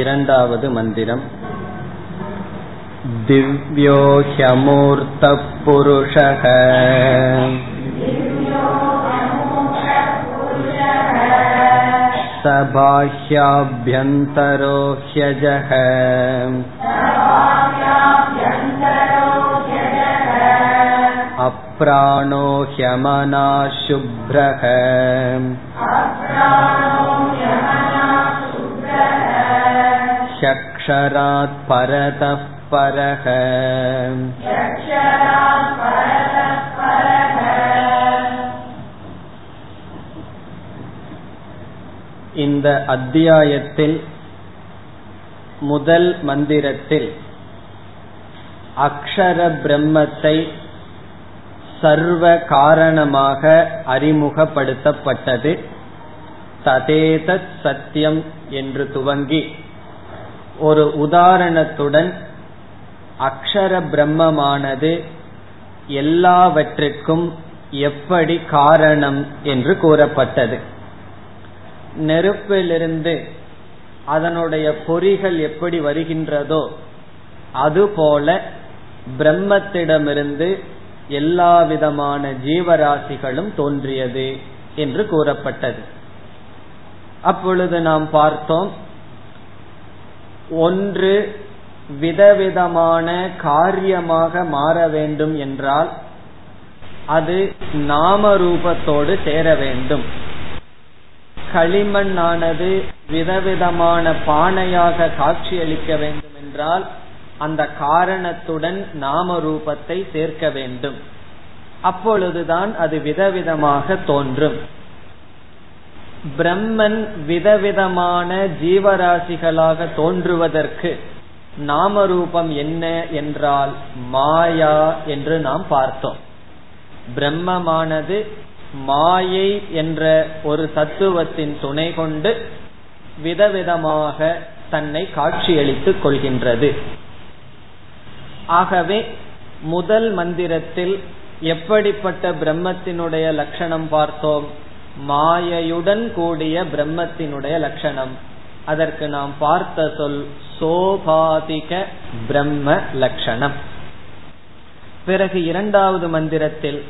இரண்டாவது मन्दिरम् दिव्यो ह्यमूर्तः पुरुषः स बाह्याभ्यन्तरो ह्यजः अप्राणो ह्यमना शुभ्रः ह्यक्षरात् परतः परः இந்த அத்தியாயத்தில் முதல் மந்திரத்தில் அக்ஷர பிரம்மத்தை சர்வ காரணமாக அறிமுகப்படுத்தப்பட்டது ததேதத் சத்தியம் என்று துவங்கி ஒரு உதாரணத்துடன் அக்ஷர பிரம்மமானது எல்லாவற்றிற்கும் எப்படி காரணம் என்று கூறப்பட்டது. நெருப்பிலிருந்து அதனுடைய பொறிகள் எப்படி வருகின்றதோ அதுபோல பிரம்மத்திடமிருந்து எல்லா விதமான ஜீவராசிகளும் தோன்றியது என்று கூறப்பட்டது. அப்பொழுது நாம் பார்த்தோம் ஒன்று விதவிதமான காரியமாக மாற வேண்டும் என்றால் அது நாம ரூபத்தோடு சேர வேண்டும். களிமண்ணானது விதவிதமான பானையாக காட்சியளிக்க வேண்டும் என்றால் அந்த காரணத்துடன் நாம ரூபத்தை சேர்க்க வேண்டும். அப்பொழுதுதான் அது விதவிதமாக தோன்றும். பிரம்மன் விதவிதமான ஜீவராசிகளாக தோன்றுவதற்கு நாம ரூபம் என்ன என்றால் மாயா என்று நாம் பார்த்தோம். பிரம்மமானது மாயை என்ற ஒரு தத்துவத்தின் துணை கொண்டு விதவிதமாக தன்னை காட்சியளித்துக் கொள்கின்றது. ஆகவே முதல் மந்திரத்தில் எப்படிப்பட்ட பிரம்மத்தினுடைய லட்சணம் பார்த்தோம்? மாயையுடன் கூடிய பிரம்மத்தினுடைய லட்சணம். அதற்கு நாம் பார்த்த சொல் சோபாதிக பிரம்ம லட்சணம். பிறகு இரண்டாவது மந்திரத்தில்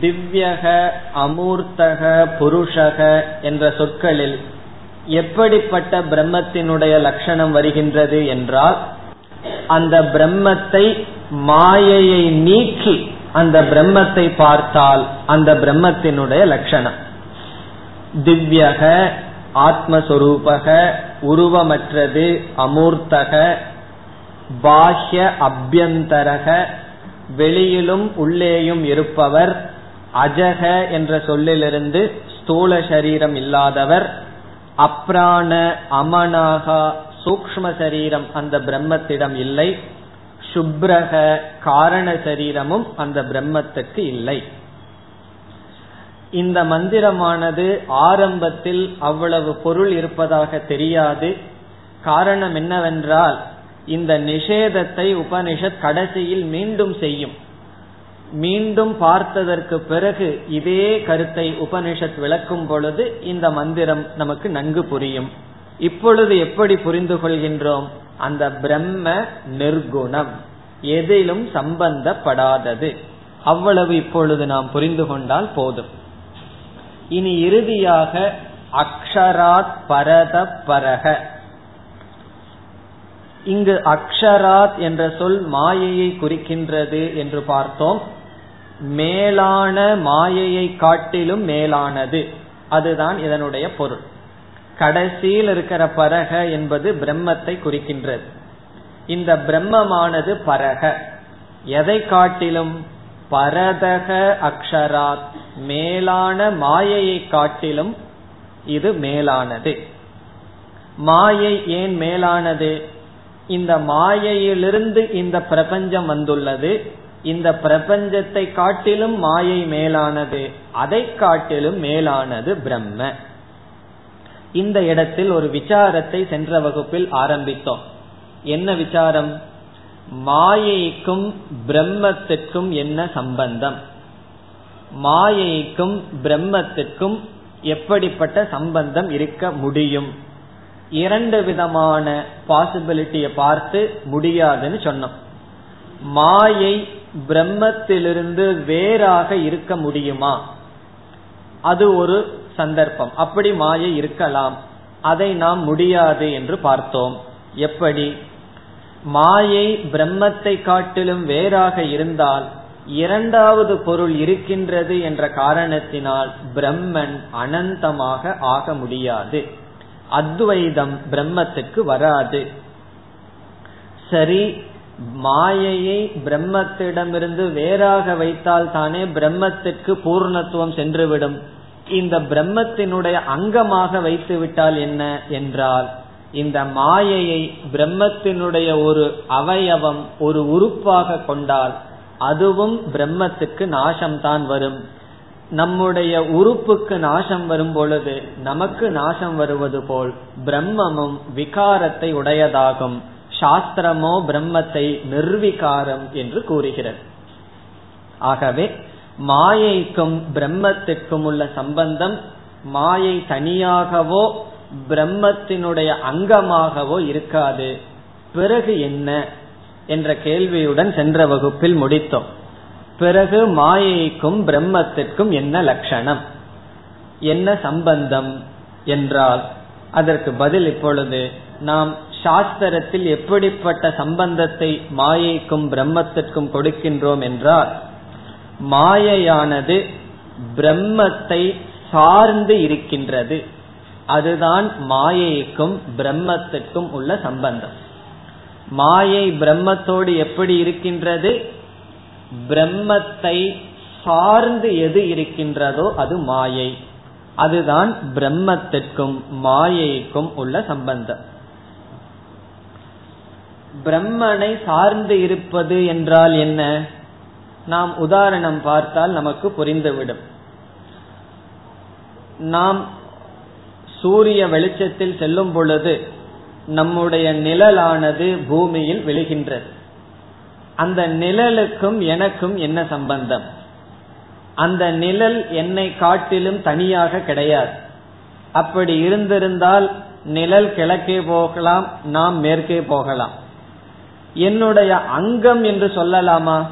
திவ்யக அமூர்த்தக புருஷக என்ற சொற்களில் எப்படிப்பட்ட பிரம்மத்தினுடைய லட்சணம் வருகின்றது என்றால் அந்த பிரம்மத்தை மாயையை நீக்கி அந்த பிரம்மத்தை பார்த்தால் அந்த பிரம்மத்தினுடைய லட்சணம். திவ்யக ஆத்மஸ்வரூபக உருவமற்றது அமூர்த்தக பாஹ்ய அபியந்தரக வெளியிலும் உள்ளேயும் இருப்பவர் அஜக என்ற சொல்லிலிருந்து ஸ்தூல சரீரம் இல்லாதவர் அப்ராண அமனாகா சூக்ம சரீரம் அந்த பிரம்மத்திடம் இல்லை. சுப்ரக காரண சரீரமும் அந்த பிரம்மத்துக்கு இல்லை. இந்த மந்திரமானது ஆரம்பத்தில் அவ்வளவு பொருள் இருப்பதாக தெரியாது. காரணம் என்னவென்றால் இந்த நிஷேதத்தை உபனிஷத் கடைசியில் மீண்டும் செய்யும். மீண்டும் பார்த்ததற்கு பிறகு இதே கருத்தை உபனிஷத் விளக்கும் பொழுது இந்த மந்திரம் நமக்கு நன்கு புரியும். இப்பொழுது எப்படி புரிந்து கொள்கின்றோம்? அந்த பிரம்ம நிர்குணம். எதிலும் சம்பந்தப்படாதது. அவ்வளவு இப்பொழுது நாம் புரிந்து கொண்டால் போதும். இனி இறுதியாக அக்ஷராத் பரத பரக. இங்கு அக்ஷராத் என்ற சொல் மாயையை குறிக்கின்றது என்று பார்த்தோம். மேலான மாயையை காட்டிலும் மேலானது. அதுதான் இதனுடைய பொருள். கடைசியில் இருக்கிற பரக என்பது பிரம்மத்தை குறிக்கின்றது. இந்த பிரம்மமானது பரக. எதை காட்டிலும் பரதக அக்ஷராத் மேலான மாயையை காட்டிலும் இது மேலானது. மாயை ஏன் மேலானது? இந்த மாயையிலிருந்து இந்த பிரபஞ்சம் வந்துள்ளது. இந்த பிரபஞ்சத்தை காட்டிலும் மாயை மேலானது. அதை காட்டிலும் மேலானது பிரம்ம. இந்த இடத்தில் ஒரு விசாரத்தை சென்ற வகுப்பில் ஆரம்பித்தோம். என்ன விசாரம்? மாயைக்கும் பிரம்மத்திற்கும் என்ன சம்பந்தம்? மாயைக்கும் பிரம்மத்திற்கும் எப்படிப்பட்ட சம்பந்தம் இருக்க முடியும்? இரண்டு விதமான பாசிபிலிட்டியை பார்த்து முடியாதுன்னு சொன்னோம். மாயை பிரம்மத்திலிருந்து வேறாக இருக்க முடியுமா? அது ஒரு சந்தர்ப்பம். அப்படி மாயை இருக்கலாம். அதை நாம் முடியாது என்று பார்த்தோம். எப்படி? மாயை பிரம்மத்தை காட்டிலும் வேறாக இருந்தால் இரண்டாவது பொருள் இருக்கின்றது என்ற காரணத்தினால் பிரம்மன் அனந்தமாக ஆக முடியாது. அத்வைதம் பிரம்மத்துக்கு வராது. சரி மாயையை பிரம்மத்திடமிருந்து வேறாக வைத்தால் தானே பிரம்மத்திற்கு பூர்ணத்துவம் சென்றுவிடும். இந்த பிரம்மத்தினுடைய அங்கமாக வைத்து விட்டால் என்ன என்றால் இந்த மாயையை பிரம்மத்தினுடைய ஒரு அவயவம் ஒரு உறுப்பாக கொண்டால் அதுவும் பிரம்மத்துக்கு நாசம்தான் வரும். நம்முடைய உறுப்புக்கு நாசம் வரும் பொழுது நமக்கு நாசம் வருவது போல் பிரம்மமும் விகாரத்தை உடையதாகும். சாஸ்திரமோ பிரம்மத்தை நிர்விகாரம் என்று கூறுகிறது. ஆகவே மாயைக்கும் பிரம்மத்திற்கும் உள்ள சம்பந்தம் மாயை தனியாகவோ பிரம்மத்தினுடைய அங்கமாகவோ இருக்காது. பிறகு என்ன என்ற கேள்வியுடன் சென்ற வகுப்பில் முடித்தோம். பிறகு மாயைக்கும் பிரம்மத்திற்கும் என்ன லட்சணம்? என்ன சம்பந்தம் என்றால் அதற்கு பதில் இப்பொழுது நாம் சாஸ்திரத்தில் எப்படிப்பட்ட சம்பந்தத்தை மாயைக்கும் பிரம்மத்திற்கும் கொடுக்கின்றோம் என்றால் மாயையானது பிரம்மத்தை சார்ந்து இருக்கின்றது. அதுதான் மாயைக்கும் பிரம்மத்துக்கும் உள்ள சம்பந்தம். மாயை பிரம்மத்தோடு எப்படி இருக்கின்றது? பிரம்மத்தை சார்ந்து எது இருக்கின்றதோ அது மாயை. அதுதான் பிரம்மத்திற்கும் மாயைக்கும் உள்ள சம்பந்தம். பிரம்மனை சார்ந்து இருப்பது என்றால் என்ன? நாம் உதாரணம் பார்த்தால் நமக்கு புரிந்துவிடும். நாம் சூரிய வெளிச்சத்தில் செல்லும் பொழுது நம்முடைய நிழலானது பூமியில் விழுகின்றது. அந்த நிழலுக்கும் எனக்கும் என்ன சம்பந்தம்? அந்த நிழல் என்னை காட்டிலும் தனியாக கிடையாது. அப்படி இருந்திருந்தால் நிழல் கிழக்கே போகலாம் நாம் மேற்கே போகலாம். என்னுடைய அங்கம் என்று சொல்லலாமா?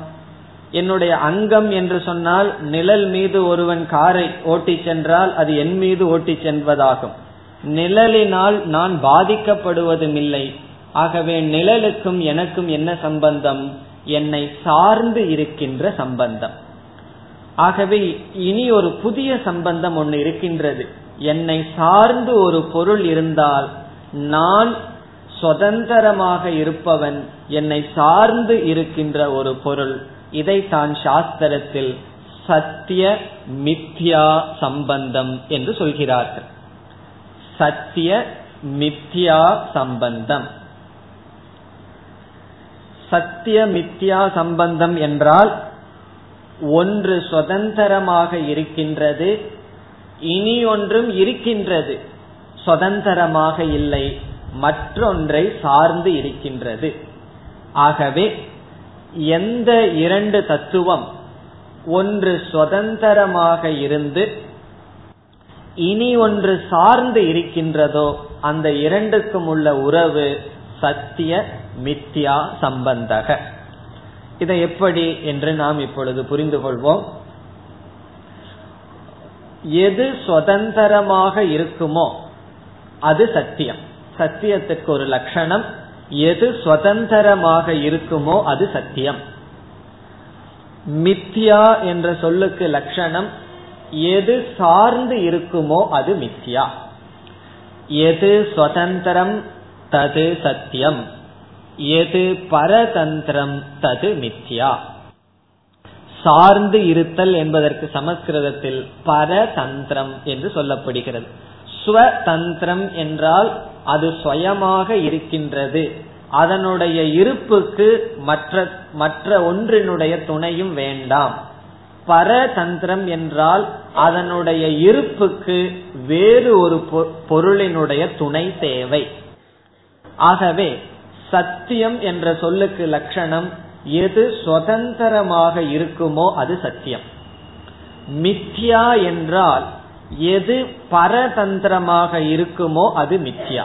என்னுடைய அங்கம் என்று சொன்னால் நிழல் மீது ஒருவன் காரை ஓட்டி சென்றால் அது என் மீது ஓட்டி செல்வதாகும். நிழலினால் நான் பாதிக்கப்படுவதும் இல்லை ஆகவே நிழலுக்கும் எனக்கும் என்ன சம்பந்தம்? என்னை சார்ந்து இருக்கின்ற சம்பந்தம். ஆகவே இனி ஒரு புதிய சம்பந்தம் ஒன்று இருக்கின்றது. என்னை சார்ந்து ஒரு பொருள் இருந்தால் நான் சுதந்திரமாக இருப்பவன். என்னை சார்ந்து இருக்கின்ற ஒரு பொருள். இதை தான் சாஸ்திரத்தில் சத்திய மித்யா சம்பந்தம் என்று சொல்கிறார்கள். சத்திய மித்யா சம்பந்தம். சத்திய மித்யா சம்பந்தம் என்றால் ஒன்று சுதந்திரமாக இருக்கின்றது இனி ஒன்றும் இருக்கின்றது. சுதந்திரமாக இல்லை மற்றொன்றை சார்ந்து இருக்கின்றது. ஆகவே எந்த இரண்டு தத்துவம் ஒன்று சுதந்திரமாக இருந்து இனி ஒன்று சார்ந்து இருக்கின்றதோ அந்த இரண்டுக்கும் உள்ள உறவு சத்திய மித்யா சம்பந்தக. இதை எப்படி என்று நாம் இப்பொழுது புரிந்து கொள்வோம். எது சுதந்திரமாக இருக்குமோ அது சத்தியம். சத்தியத்துக்கு ஒரு லட்சணம் எது சுதந்திரமாக இருக்குமோ அது சத்தியம். மித்யா என்ற சொல்லுக்கு லட்சணம் எது சார்ந்து இருக்குமோ அது மித்யா. எது சுதந்திரம் தது சத்தியம். எது பரதந்திரம் தது மித்யா. சார்ந்து இருத்தல் என்பதற்கு சமஸ்கிருதத்தில் பரதந்திரம் என்று சொல்லப்படுகிறது. ஸ்வதந்திரம் என்றால் அது சுயமாக இருக்கின்றது. அதனுடைய இருப்புக்கு மற்ற மற்ற ஒன்றினுடைய துணையும் வேண்டாம். பரதந்திரம் என்றால் அதனுடைய இருப்புக்கு வேறு ஒரு பொருளினுடைய துணை தேவை. ஆகவே சத்தியம் என்ற சொல்லுக்கு லட்சணம் எது சுதந்திரமாக இருக்குமோ அது சத்தியம். மித்யா என்றால் எது பரதந்திரமாக இருக்குமோ அது மித்யா.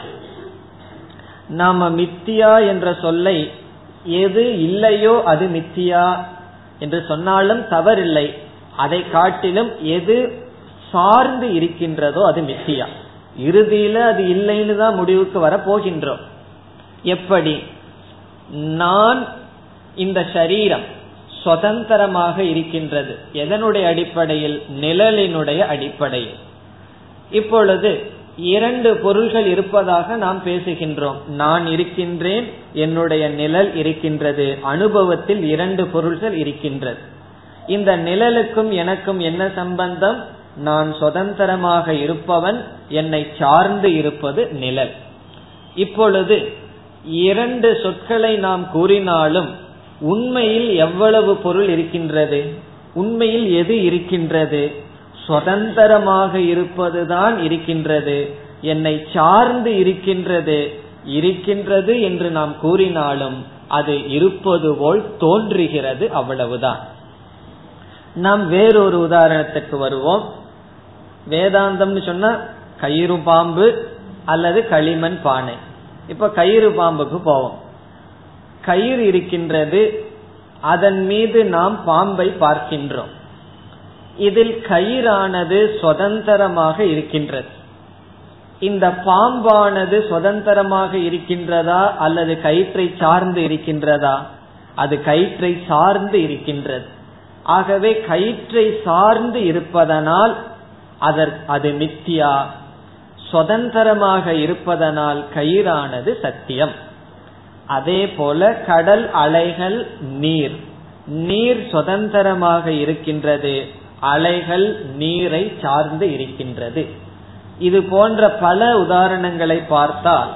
நாம மித்தியா என்ற சொல்லை எது இல்லையோ அது மித்தியா என்று சொன்னாலும் தவறில்லை. அதை காட்டிலும் எது சார்ந்து இருக்கின்றதோ அது மித்தியா இறுதியில அது இல்லைன்னு தான் முடிவுக்கு வர போகின்றோம் எப்படி? நான் இந்த சரீரம் சுதந்திரமாக இருக்கின்றது. எதனுடைய அடிப்படையில்? நிழலினுடைய அடிப்படையில். இப்பொழுது இரண்டு பொருள்கள் இருப்பதாக நாம் பேசுகின்றோம். நான் இருக்கின்றேன் என்னுடைய நிழல் இருக்கின்றது. அனுபவத்தில் இரண்டு பொருள்கள் இருக்கின்றது. இந்த நிழலுக்கும் எனக்கும் என்ன சம்பந்தம்? நான் சுதந்திரமாக இருப்பவன் என்னை சார்ந்து இருப்பது நிழல். இப்பொழுது இரண்டு சொற்களை நாம் கூறினாலும் உண்மையில் எவ்வளவு பொருள் இருக்கின்றது? உண்மையில் எது இருக்கின்றது? சுதந்திரமாக இருப்பதுதான் இருக்கின்றது. என்னை சார்ந்து இருக்கின்றது. இருக்கின்றது என்று நாம் கூறினாலும் அது இருப்பது போல் தோன்றுகிறது அவ்வளவுதான். நாம் வேறொரு உதாரணத்துக்கு வருவோம். வேதாந்தம்னு சொன்னா கயிறு பாம்பு அல்லது களிமண் பானை. இப்ப கயிறு பாம்புக்கு போவோம். கயிறு இருக்கின்றது அதன் மீது நாம் பாம்பை பார்க்கின்றோம். இதில் கயிறானது சுதந்திரமாக இருக்கின்றது. இந்த பாம்பானது சுதந்திரமாக இருக்கின்றதா அல்லது கயிற்றை சார்ந்து இருக்கின்றதா? அது கயிற்றை சார்ந்து இருக்கின்றது. ஆகவே கயிற்றை சார்ந்து இருப்பதனால் அதற்கு அது மித்தியா. சுதந்திரமாக இருப்பதனால் கயிறானது சத்தியம். அதே போல கடல் அலைகள் நீர். நீர் சுதந்திரமாக இருக்கின்றது. அலைகள் நீரை சார்ந்து இருக்கின்றது. இது போன்ற பல உதாரணங்களை பார்த்தால்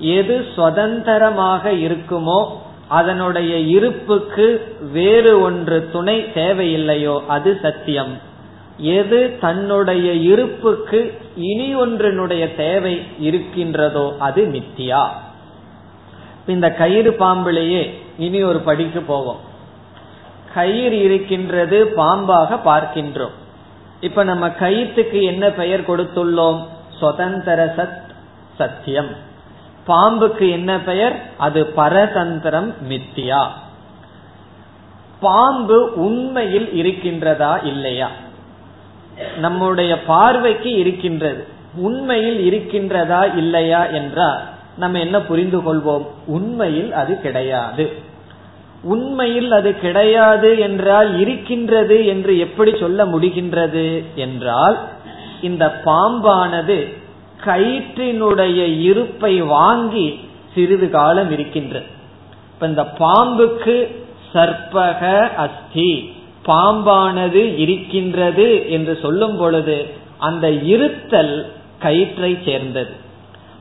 எது சுதந்திரமாக இருக்குமோ அதனுடைய இருப்புக்கு வேறு ஒன்று துணை தேவையில்லையோ அது சத்தியம். எது தன்னுடைய இருப்புக்கு இனி ஒன்றினுடைய தேவை இருக்கின்றதோ அது மித்தியா. இந்த கயிறு பாம்பிலேயே இனி ஒரு படிக்கு போவோம். கயிறு இருக்கின்றது பாம்பாக பார்க்கின்றோம். இப்ப நம்ம கயிற்றுக்கு என்ன பெயர் கொடுத்துள்ளோம்? சுதந்திர சத் சத்தியம். பாம்புக்கு என்ன பெயர்? அது பரதந்திரம் மித்தியா. பாம்பு உண்மையில் இருக்கின்றதா இல்லையா? நம்முடைய பார்வைக்கு இருக்கின்றது. உண்மையில் இருக்கின்றதா இல்லையா என்றால் நம்ம என்ன புரிந்து கொள்வோம்? உண்மையில் அது கிடையாது. உண்மையில் அது கிடையாது என்றால் இருக்கின்றது என்று எப்படி சொல்ல முடிகின்றது என்றால் இந்த பாம்பானது கயிற்றினுடைய இருப்பை வாங்கி சிறிது காலம் இருக்கின்றது. இப்ப இந்த பாம்புக்கு சர்ப்பக அஸ்தி. பாம்பானது இருக்கின்றது என்று சொல்லும் பொழுது அந்த இருத்தல் கயிற்றை சேர்ந்தது.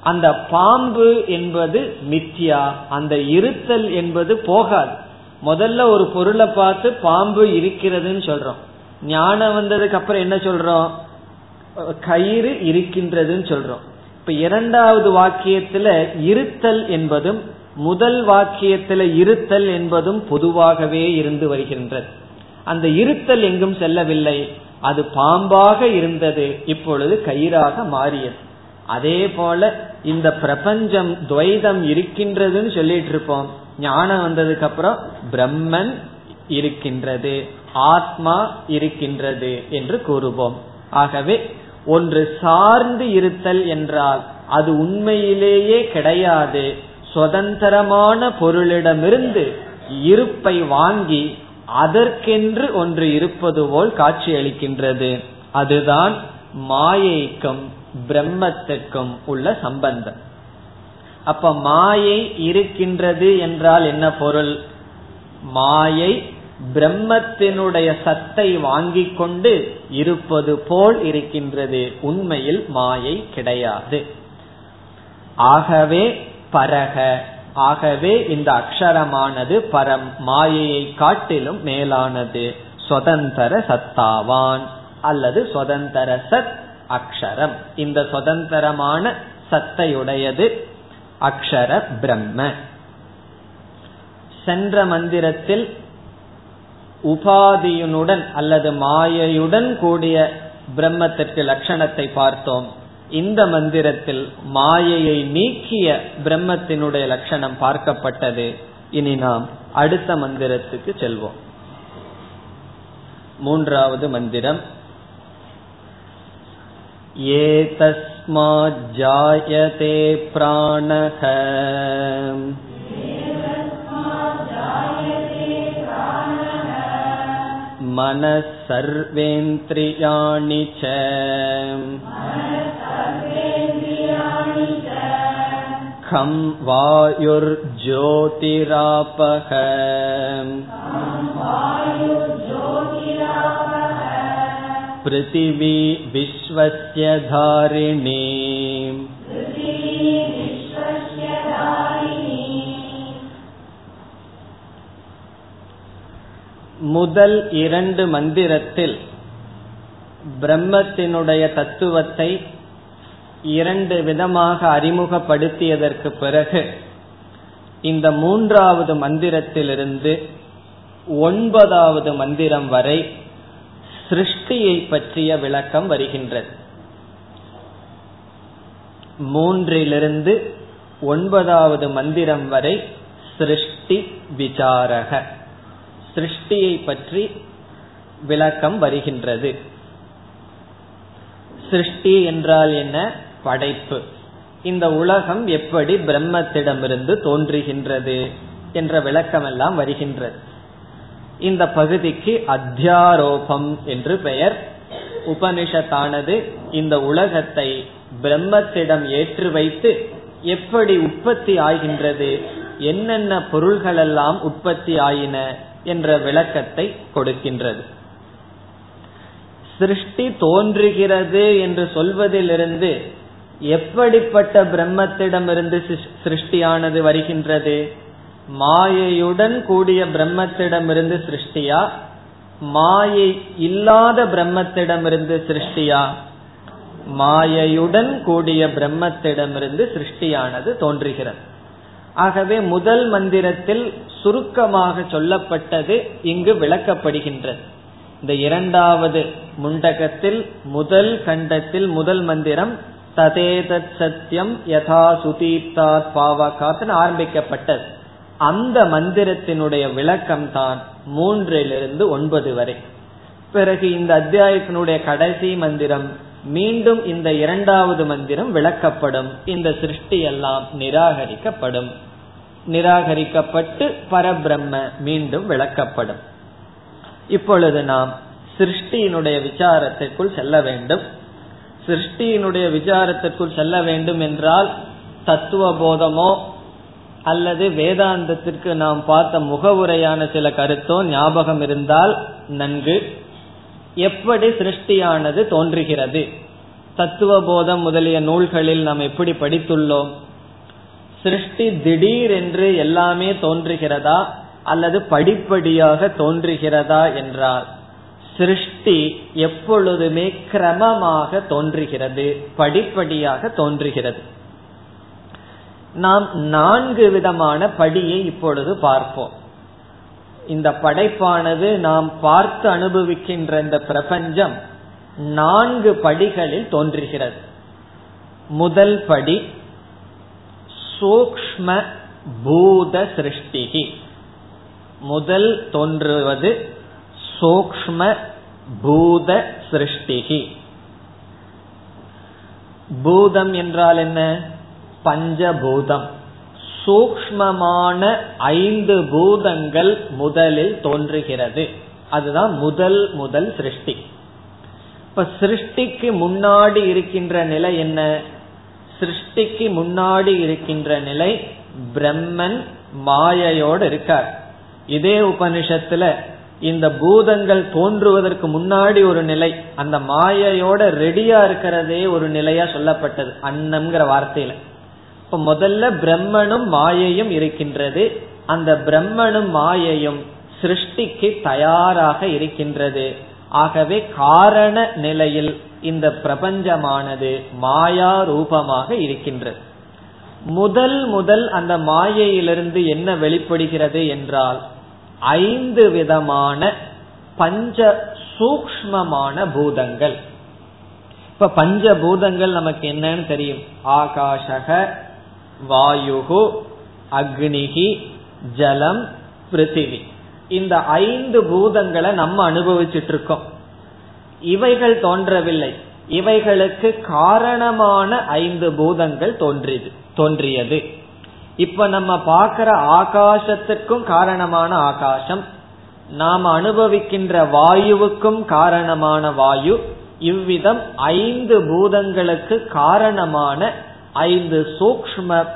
அந்த பாம்பு என்பது மித்யா அந்த இருத்தல் என்பது போகாது. முதல்ல ஒரு பொருளை பார்த்து பாம்பு இருக்கிறதுன்னு சொல்றோம். ஞானம் வந்ததுக்கு அப்புறம் என்ன சொல்றோம்? கயிறு இருக்கின்றதுன்னு சொல்றோம். இப்ப இரண்டாவது வாக்கியத்துல இருத்தல் என்பதும் முதல் வாக்கியத்துல இருத்தல் என்பதும் பொதுவாகவே இருந்து வருகின்றது. அந்த இருத்தல் எங்கும் செல்லவில்லை. அது பாம்பாக இருந்தது இப்பொழுது கயிறாக மாறியது. அதே போல இந்த பிரபஞ்சம் துவைதம் இருக்கின்றதுன்னு சொல்லிட்டு இருப்போம். ஞானம் வந்ததுக்கு அப்புறம் பிரம்மன் இருக்கின்றது ஆத்மா இருக்கின்றது என்று கூறுவோம். ஆகவே ஒன்று சார்ந்து இருத்தல் என்றால் அது உண்மையிலேயே கிடையாது. சுதந்திரமான பொருளிடமிருந்து இருப்பை வாங்கி அதற்கென்று ஒன்று இருப்பது போல் காட்சியளிக்கின்றது. அதுதான் மாயைக்கும் பிரம்மத்துக்கும் உள்ள சம்பந்தம். அப்ப மாயை இருக்கின்றது என்றால் என்ன பொருள்? மாயை பிரம்மத்தினுடைய சத்தை வாங்கிக் கொண்டு இருப்பது போல் இருக்கின்றது. உண்மையில் மாயை கிடையாது. ஆகவே பரக ஆகவே இந்த அக்ஷரமானது பரம் மாயையை காட்டிலும் மேலானது. சுதந்திர சத்தாவான் அல்லது சுதந்திர சத் அக்ஷரம். இந்த சுதந்திரமான சத்தையுடையது அக்ஷர பிரம்ம. சென்ற மந்திரத்தில் உபாதியுடன் அல்லது மாயையுடன் கூடிய பிரம்மத்திற்கு லட்சணத்தை பார்த்தோம். இந்த மந்திரத்தில் மாயையை நீக்கிய பிரம்மத்தினுடைய லட்சணம் பார்க்கப்பட்டது. இனி நாம் அடுத்த மந்திரத்துக்கு செல்வோம். மூன்றாவது மந்திரம். एतस्माज्जायते प्राणः मनः सर्वेन्द्रियाणि च खं वायुर्ज्योतिरापः पृथिवी विश्वस्य धारिणी முதல் இரண்டு மந்திரத்தில் பிரம்மத்தினுடைய தத்துவத்தை இரண்டு விதமாக அறிமுகப்படுத்தியதற்கு பிறகு இந்த மூன்றாவது மந்திரத்திலிருந்து ஒன்பதாவது மந்திரம் வரை சிருஷ்டியை பற்றிய விளக்கம் வருகின்றது. மூன்றிலிருந்து ஒன்பதாவது மந்திரம் வரை சிருஷ்டி விசாரக. சிருஷ்டியை பற்றி விளக்கம் வருகின்றது. சிருஷ்டி என்றால் என்ன? படைப்பு. இந்த உலகம் எப்படி பிரம்மத்திடமிருந்து தோன்றுகின்றது என்ற விளக்கமெல்லாம் வருகின்றது. இந்த பகுதிக்கு அத்தியாரோபம் என்று பெயர். உபனிஷத்தானது இந்த உலகத்தை பிரம்மத்திடம் ஏற்று வைத்து எப்படி உற்பத்தி ஆகின்றது என்னென்ன பொருள்களெல்லாம் உற்பத்தி ஆயின என்ற விளக்கத்தை கொடுக்கின்றது. சிருஷ்டி தோன்றுகிறது என்று சொல்வதிலிருந்து எப்படிப்பட்ட பிரம்மத்திடமிருந்து சிருஷ்டியானது வருகின்றது? மாயையுடன் கூடிய பிரம்மத்திடமிருந்து சிருஷ்டியா? மாயை இல்லாத பிரம்மத்திடமிருந்து சிருஷ்டியா? மாயையுடன் கூடிய பிரம்மத்திடமிருந்து சிருஷ்டியானது தோன்றுகிறது. ஆகவே முதல் மந்திரத்தில் சுருக்கமாக சொல்லப்பட்டது இங்கு விளக்கப்படுகின்றது. இந்த இரண்டாவது முண்டகத்தில் முதல் கண்டத்தில் முதல் மந்திரம் ததேதத் சத்தியம் யதா சுதீப்தாத் பாவகாத்னு ஆரம்பிக்கப்பட்டது. அந்த மந்திரத்தினுடைய விளக்கம் தான் மூன்றிலிருந்து ஒன்பது வரை. பிறகு இந்த அத்தியாயத்தினுடைய கடைசி மந்திரம் மீண்டும் இந்த இரண்டாவது மந்திரம் விளக்கப்படும். இந்த சிருஷ்டி எல்லாம் நிராகரிக்கப்படும். நிராகரிக்கப்பட்டு பரபிரம்ம மீண்டும் விளக்கப்படும். இப்பொழுது நாம் சிருஷ்டியினுடைய விசாரத்திற்குள் செல்ல வேண்டும். சிருஷ்டியினுடைய விசாரத்திற்குள் செல்ல வேண்டும் என்றால் தத்துவ போதமோ அல்லது வேதாந்தத்திற்கு நாம் பார்த்த முகவுரையான சில கருத்தோ ஞாபகம் இருந்தால் நன்கு எப்படி சிருஷ்டியானது தோன்றுகிறது? தத்துவ போதம் முதலிய நூல்களில் நாம் எப்படி படித்துள்ளோம்? சிருஷ்டி திடீர் என்று எல்லாமே தோன்றுகிறதா? அல்லது படிப்படியாக தோன்றுகிறதா என்றால் சிருஷ்டி எப்பொழுதுமே கிரமமாக தோன்றுகிறது படிப்படியாக தோன்றுகிறது. நாம் நான்கு விதமான படியை இப்பொழுது பார்ப்போம். இந்த படைப்பானது நாம் பார்த்து அனுபவிக்கின்ற இந்த பிரபஞ்சம் நான்கு படிகளில் தோன்றுகிறது. முதல் படி சூக்ம பூத சிருஷ்டிகி. முதல் தோன்றுவது சூக்ம பூத சிருஷ்டிகி. பூதம் என்றால் என்ன? பஞ்சபூதம். சூக்மமான ஐந்து பூதங்கள் முதலில் தோன்றுகிறது. அதுதான் முதல் முதல் சிருஷ்டி. இப்ப சிருஷ்டிக்கு முன்னாடி இருக்கின்ற நிலை என்ன? சிருஷ்டிக்கு முன்னாடி இருக்கின்ற நிலை பிரம்மன் மாயையோடு இருக்கார். இதே உபனிஷத்துல இந்த பூதங்கள் தோன்றுவதற்கு முன்னாடி ஒரு நிலை அந்த மாயையோட ரெடியா இருக்கிறதே ஒரு நிலையா சொல்லப்பட்டது அன்னம்ங்கிற வார்த்தையில. இப்ப முதல்ல பிரம்மனும் மாயையும் இருக்கின்றது. அந்த பிரம்மனும் மாயையும் சிருஷ்டிக்கு தயாராக இருக்கின்றது. ஆகவே காரண நிலையில் இந்த பிரபஞ்சமானது மாயா ரூபமாக இருக்கின்றது. முதல் முதல் அந்த மாயையிலிருந்து என்ன வெளிப்படுகிறது என்றால் ஐந்து விதமான பஞ்ச சூக்மமான பூதங்கள். இப்ப பஞ்சபூதங்கள் நமக்கு என்னன்னு தெரியும்? ஆகாஷக வாயுகு அக்னிகி ஜலம் பிருத்திவி. இந்த ஐந்து பூதங்களை நம்ம அனுபவிச்சுட்டு இருக்கோம் இவைகள் தோன்றவில்லை. இவைகளுக்கு காரணமான ஐந்து பூதங்கள் தோன்றியது தோன்றியது. இப்ப நம்ம பார்க்கிற ஆகாசத்துக்கும் காரணமான ஆகாசம் நாம் அனுபவிக்கின்ற வாயுவுக்கும் காரணமான வாயு இவ்விதம் ஐந்து பூதங்களுக்கு காரணமான ஐந்து சூக்ம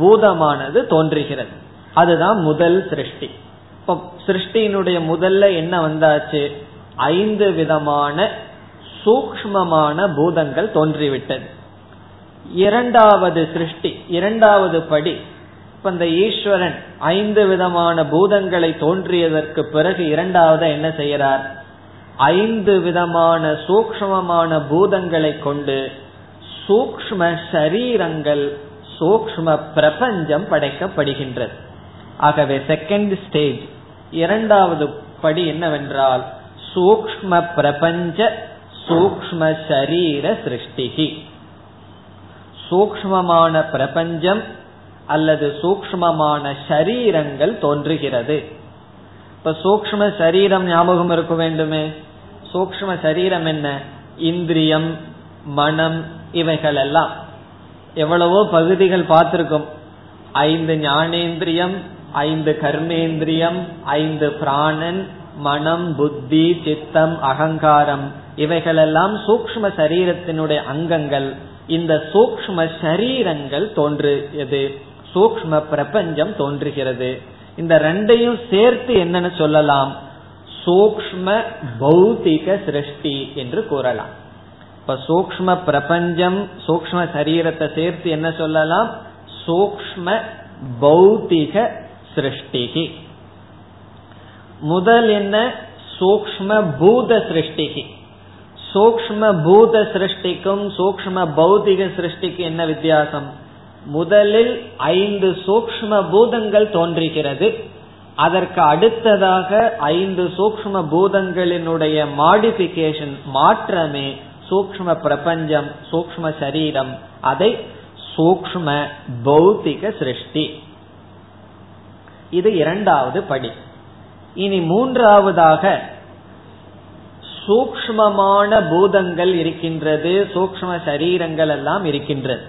பூதமானது தோன்றுகிறது. அதுதான் முதல் சிருஷ்டி. இப்போ சிருஷ்டியினுடைய முதல்ல என்ன வந்தாச்சு? ஐந்து விதமான சூக்மமான பூதங்கள் தோன்றிவிட்டது. இரண்டாவது சிருஷ்டி இரண்டாவது படி இப்ப இந்த ஈஸ்வரன் ஐந்து விதமான பூதங்களை தோன்றியதற்கு பிறகு இரண்டாவது என்ன செய்யறார் ஐந்து விதமான சூக்மமான பூதங்களை கொண்டு சூக்ம சரீரங்கள் சூக்ம பிரபஞ்சம் படைக்கப்படுகின்றது. ஆகவே செகண்ட் ஸ்டேஜ் இரண்டாவது படி என்னவென்றால் சூக்ம பிரபஞ்ச சூக்ம சரீர சிருஷ்டிகி. சூக்மமான பிரபஞ்சம் அல்லது சூக்மமான சரீரங்கள் தோன்றுகிறது. இப்ப சூக்ம சரீரம் ஞாபகம் இருக்க வேண்டுமே? சூக்ம சரீரம் என்ன? இந்திரியம் மனம் இவைகள் எல்லாம் எவ்வளவோ பகுதிகள் பார்த்திருக்கும். ஐந்து ஞானேந்திரியம் ஐந்து கர்மேந்திரியம் ஐந்து பிராணன் மனம் புத்தி சித்தம் அகங்காரம் இவைகளெல்லாம் சூக்ம சரீரத்தினுடைய அங்கங்கள். இந்த சூக்ம சரீரங்கள் தோன்றியது. சூக்ம பிரபஞ்சம் தோன்றுகிறது. இந்த ரெண்டையும் சேர்த்து என்னன்னு சொல்லலாம். சூக்ம பௌத்திக சிருஷ்டி என்று கூறலாம். இப்ப சூக்ம பிரபஞ்சம் சூக்ம சரீரத்தை சேர்த்து என்ன சொல்லலாம்? சூக்ம பௌத்திக சிருஷ்டிகி. முதல் என்ன? சூக்ம பூத சிருஷ்டிகி. சூக்ம பூத சிருஷ்டிக்கும் சூக்ம பௌத்திக சிருஷ்டிக்கு என்ன வித்தியாசம்? முதலில் ஐந்து சூக்ம பூதங்கள் தோன்றுகிறது. அதற்கு அடுத்ததாக ஐந்து சூக்ம பூதங்களினுடைய மாடிபிகேஷன் மாற்றமே சூக்ம பிரபஞ்சம் சூக்ம சரீரம் அதை சூக்ம பௌத்திக சிருஷ்டி. இது இரண்டாவது படி. இனி மூன்றாவதாக சூக்மமான பூதங்கள் இருக்கின்றது சூக்ம சரீரங்கள் எல்லாம் இருக்கின்றது.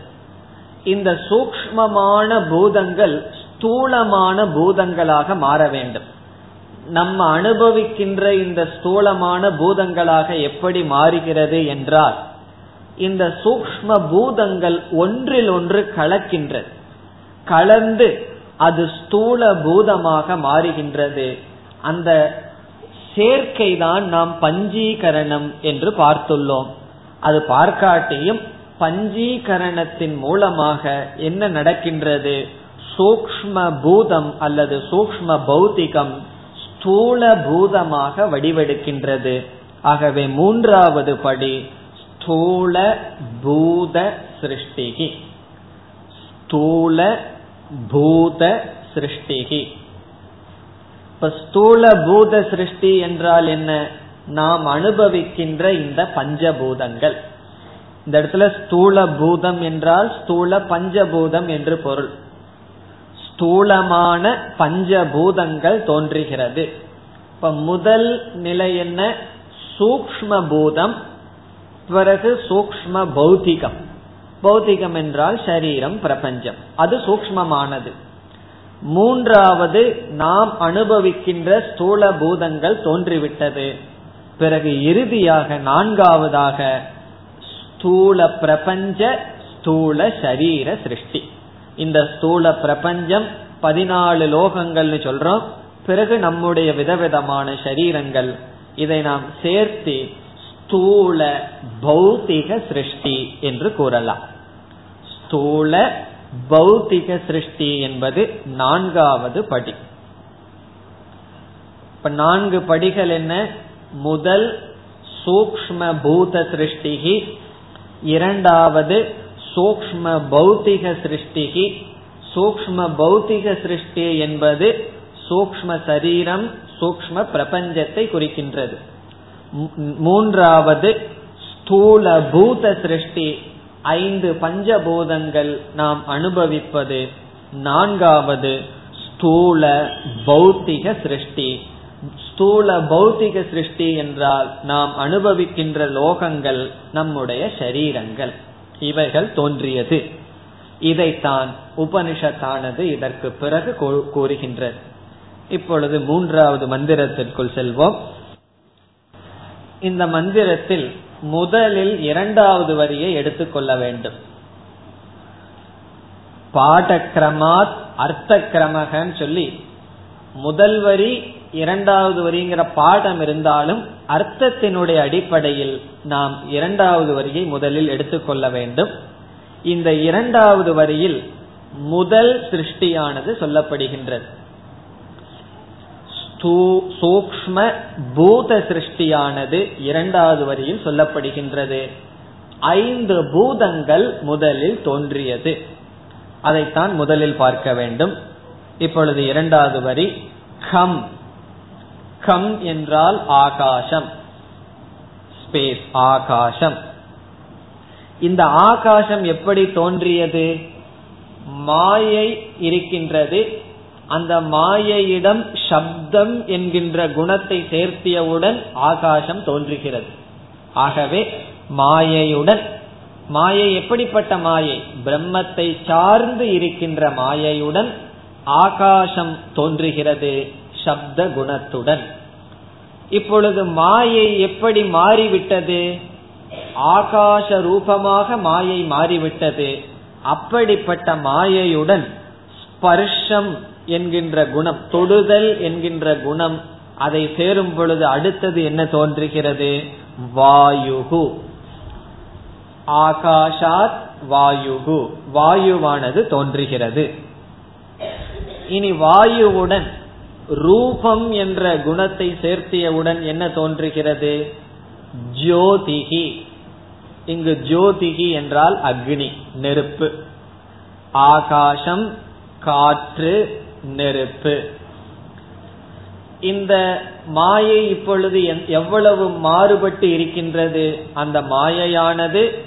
இந்த சூக்மமான பூதங்கள் ஸ்தூலமான பூதங்களாக மாற வேண்டும். நம்ம அனுபவிக்கின்ற இந்த ஸ்தூலமான பூதங்களாக எப்படி மாறுகிறது என்றால் இந்த சூக்ம பூதங்கள் ஒன்றில் ஒன்று கலக்கின்றது. கலந்து அது ஸ்தூல பூதமாக மாறுகின்றது. அந்த சேர்க்கை தான் நாம் பஞ்சீகரணம் என்று பார்த்துள்ளோம். அது பார்க்காட்டியும் பஞ்சீகரணத்தின் மூலமாக என்ன நடக்கின்றது? சூக்ம பூதம் அல்லது சூக்ம பௌத்திகம் ஸ்தூல பூதமாக வடிவெடுக்கின்றது. ஆகவே மூன்றாவது படி ஸ்தூல பூத சிருஷ்டிகி. ஸ்தூல பூத சிருஷ்டிகி. இப்ப ஸ்தூல பூத சிருஷ்டி என்றால் என்ன? நாம் அனுபவிக்கின்ற இந்த பஞ்சபூதங்கள். இந்த இடத்துல ஸ்தூல பூதம் என்றால் ஸ்தூல பஞ்சபூதம் என்று பொருள். ஸ்தூலமான பஞ்சபூதங்கள் தோன்றுகிறது. இப்ப முதல் நிலை என்ன? சூக்ம பூதம் பிறகு சூக்ம பௌத்திகம் பௌத்திகம் என்றால் சரீரம் பிரபஞ்சம். அது சூக்மமானது மூன்றாவது நாம் அனுபவிக்கின்ற ஸ்தூல பூதங்கள் தோன்றிவிட்டது. பிறகு இறுதியாக நான்காவதாக ஸ்தூல பிரபஞ்ச ஸ்தூல சரீர சிருஷ்டி. இந்த ஸ்தூல பிரபஞ்சம் பதினாலு லோகங்கள்னு சொல்றோம். பிறகு நம்முடைய விதவிதமான சரீரங்கள். இதை நாம் சேர்த்து ஸ்தூல பௌத்திக சிருஷ்டி என்று கூறலாம். ஸ்தூல பௌத்திக சிருஷ்டி என்பது நான்காவது படி. இப்ப நான்கு படிகள் என்ன? முதல் சூக்ம பூத சிருஷ்டிகி இரண்டாவது சூக்ம பௌத்திக சிருஷ்டிகி. சூக்ம பௌத்திக சிருஷ்டி என்பது சூக்ம சரீரம் சூக்ம பிரபஞ்சத்தை குறிக்கின்றது. மூன்றாவது ஸ்தூல பூத சிருஷ்டி. ஐந்து பஞ்சபூதங்கள் நாம் அனுபவிப்பது. நான்காவது ஸ்தூல பௌத்திக சிருஷ்டி. ஸ்தூல பௌத்திக சிருஷ்டி என்றால் நாம் அனுபவிக்கின்ற லோகங்கள் நம்முடைய சரீரங்கள். இவைகள் தோன்றியது. இதைத்தான் உபனிஷத்தானது இதற்கு பிறகு கூறுகின்றது. இப்பொழுது மூன்றாவது மந்திரத்திற்குள் செல்வோம். இந்த மந்திரத்தில் முதலில் இரண்டாவது வரியை எடுத்துக்கொள்ள வேண்டும். பாடக்கிரமாத் அர்த்த கிரமகன்னு சொல்லி முதல் வரி இரண்டாவது வரிங்கிற பாடம் இருந்தாலும் அர்த்தத்தினுடைய அடிப்படையில் நாம் இரண்டாவது வரியை முதலில் எடுத்துக்கொள்ள வேண்டும். இந்த இரண்டாவது வரியில் முதல் சிருஷ்டியானது சொல்லப்படுகின்றது. சூக்ம பூத சிருஷ்டியானது இரண்டாவது வரியில் சொல்லப்படுகின்றது. ஐந்து பூதங்கள் முதலில் தோன்றியது. அதைத்தான் முதலில் பார்க்க வேண்டும். இப்பொழுது இரண்டாவது வரி கம். கம் என்றால் ஆகாசம் ஸ்பேஸ் ஆகாசம் இந்த ஆகாசம் எப்படி தோன்றியது? மாயை இருக்கின்றது. அந்த மாயையிடம் சப்தம் என்கின்ற குணத்தை சேர்த்தியவுடன் ஆகாசம் தோன்றுகிறது. ஆகவே மாயையுடன் மாயை எப்படிப்பட்ட மாயை? பிரம்மத்தை சார்ந்து இருக்கின்ற மாயையுடன் ஆகாசம் தோன்றுகிறது. சப்த குணத்துடன் இப்பொழுது மாயை எப்படி மாறிவிட்டது? ஆகாச ரூபமாக மாயை மாறிவிட்டது. அப்படிப்பட்ட மாயையுடன் ஸ்பர்ஷம் என்கின்ற குணம் தொடுதல் என்கின்ற குணம் அதை சேரும் பொழுது அடுத்தது என்ன தோன்றுகிறது? வாயுகு. ஆகாஷாத் வாயுகு. வாயுவானது தோன்றுகிறது. இனி வாயுவுடன் ரூபம் என்ற குணத்தை சேர்த்தியவுடன் என்ன தோன்றுகிறது? ஜோதிகி. இங்கு ஜோதிகி என்றால் அக்னி நெருப்பு. ஆகாசம் காற்று நெருப்பு. இந்த மாயை இப்பொழுது எவ்வளவு மாறுபட்டு இருக்கின்றது? அந்த மாயையானது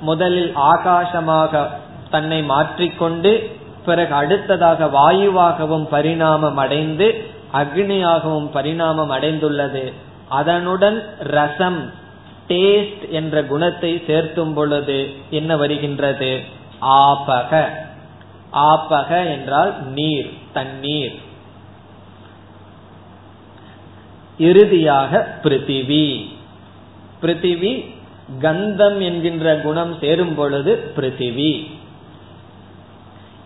முதலில் ஆகாசமாக தன்னை மாற்றிக்கொண்டு பிறகு அடுத்ததாக வாயுவாகவும் பரிணாமம் அடைந்து அக்னியாகவும் பரிணாமம் அடைந்துள்ளது. அதனுடன் ரசம் டேஸ்ட் என்ற குணத்தை சேர்த்தும் பொழுது என்ன வருகின்றது? ஆபக. ஆபக என்றால் நீர் தண்ணீர். இறுதியாக பிருத்திவி. பிருத்திவி கந்தம் என்கின்ற குணம் சேரும் பொழுது பிருத்திவி.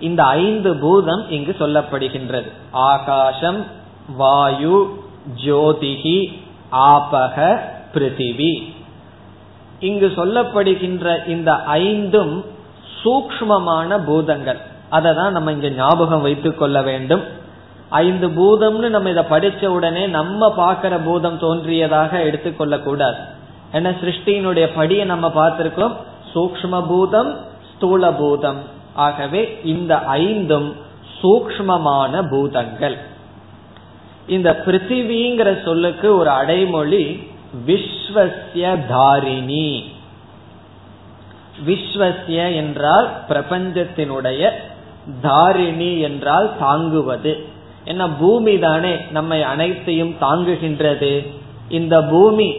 இந்த ஐந்து பூதம் இங்கு சொல்லப்படுகின்றது. ஆகாசம் வாயு ஜோதிகி ஆபக பிருத்திவி. இங்கு சொல்லப்படுகின்ற இந்த ஐந்தும் சூக்மமான பூதங்கள். அதை தான் நம்ம இங்க ஞாபகம் வைத்துக் கொள்ள வேண்டும். ஐந்து பூதம்னு நம்ம இதை படிச்ச உடனே நம்ம பார்க்கிற பூதம் தோன்றியதாக எடுத்துக்கொள்ள கூடாது ஏன்னா சிருஷ்டியினுடைய படியை நம்ம பார்த்திருக்கோம் சூக்ம பூதம் ஸ்தூல பூதம். ஆகவே இந்த ஐந்தும் சூக்மமான பூதங்கள். இந்த பிருத்திவிங்கிற சொல்லுக்கு ஒரு அடைமொழி விஸ்வசிய தாரிணி. விஸ்வசிய என்றால் பிரபஞ்சத்தினுடைய தாரிணி என்றால் தாங்குவது. என்ன பூமி தானே நம்மை அனைத்தையும் தாங்குகின்றது. இந்த பூமி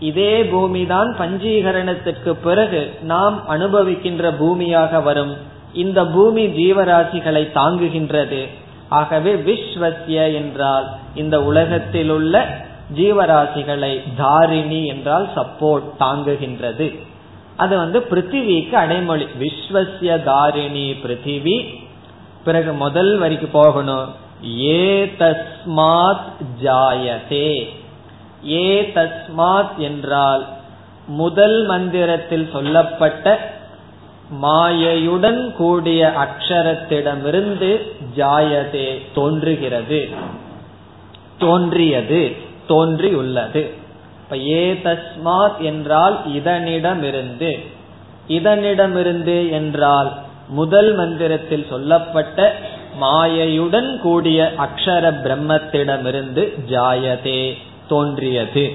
இதே பூமி தான் பஞ்சீகரணத்திற்கு பிறகு நாம் அனுபவிக்கின்ற பூமியாக வரும். இந்த பூமி ஜீவராசிகளை தாங்குகின்றது. ஆகவே விஸ்வசிய என்றால் இந்த உலகத்தில் உள்ள ஜீவராசிகளை தாரிணி என்றால் சப்போர்ட் தாங்குகின்றது. அது வந்து பிருத்திவிக்கு அடைமொழி. விஸ்வசிய தாரிணி பிருத்திவி பிறகு முதல் வரிக்கு போகணும். ஏ தஸ்மாத் ஜாயதே. ஏ தஸ்மாத் என்றால் முதல் மந்திரத்தில் சொல்லப்பட்ட மாயையுடன் கூடிய அக்ஷரத்திடமிருந்து ஜாயதே தோன்றுகிறது. தோன்றியது தோன்றியுள்ளது. இப்ப ஏ தஸ்மாத் என்றால் இதனிடமிருந்து. இதனிடமிருந்து என்றால் முதல் மந்திரத்தில் சொல்லப்பட்ட மாயையுடன் கூடிய அக்ஷர பிரம்மத்திடமிருந்து ஜாயதே தோன்றியது.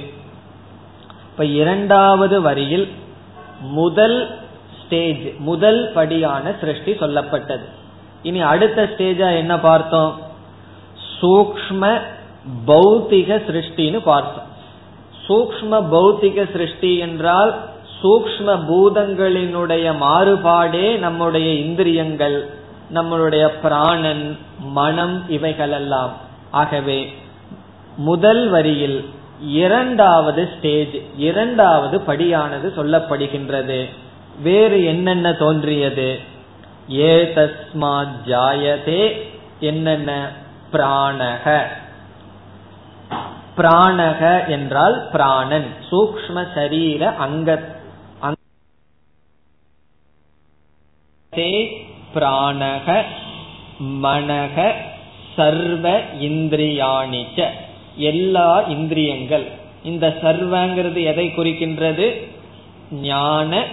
இப்ப இரண்டாவது வரியில் முதல் ஸ்டேஜ் முதல் படியான சிருஷ்டி சொல்லப்பட்டது. இனி அடுத்த ஸ்டேஜா என்ன பார்த்தோம்? சூக்ம பௌத்திக சிருஷ்டின்னு பார்த்தோம். சூக்ம பௌத்திக சிருஷ்டி என்றால் சூக்ம பூதங்களினுடைய மாறுபாடே நம்முடைய இந்திரியங்கள் நம்மளுடைய பிராணன் மனம் இவைகளெல்லாம். ஆகவே முதல் வரியில் இரண்டாவது ஸ்டேஜ் இரண்டாவது படியானது சொல்லப்படுகின்றது. வேறு என்னென்ன தோன்றியது? ஏ தஸ்மாத் ஜாயதே என்னென்ன? பிராணக. பிராணக என்றால் பிராணன். சூக்ம சரீர அங்க பிராணக மனக சர்வ இந்திரியாணிச்ச. எல்லா இந்திரியங்கள். இந்த சர்வங்கிறது எதை குறிக்கின்றது? ஞான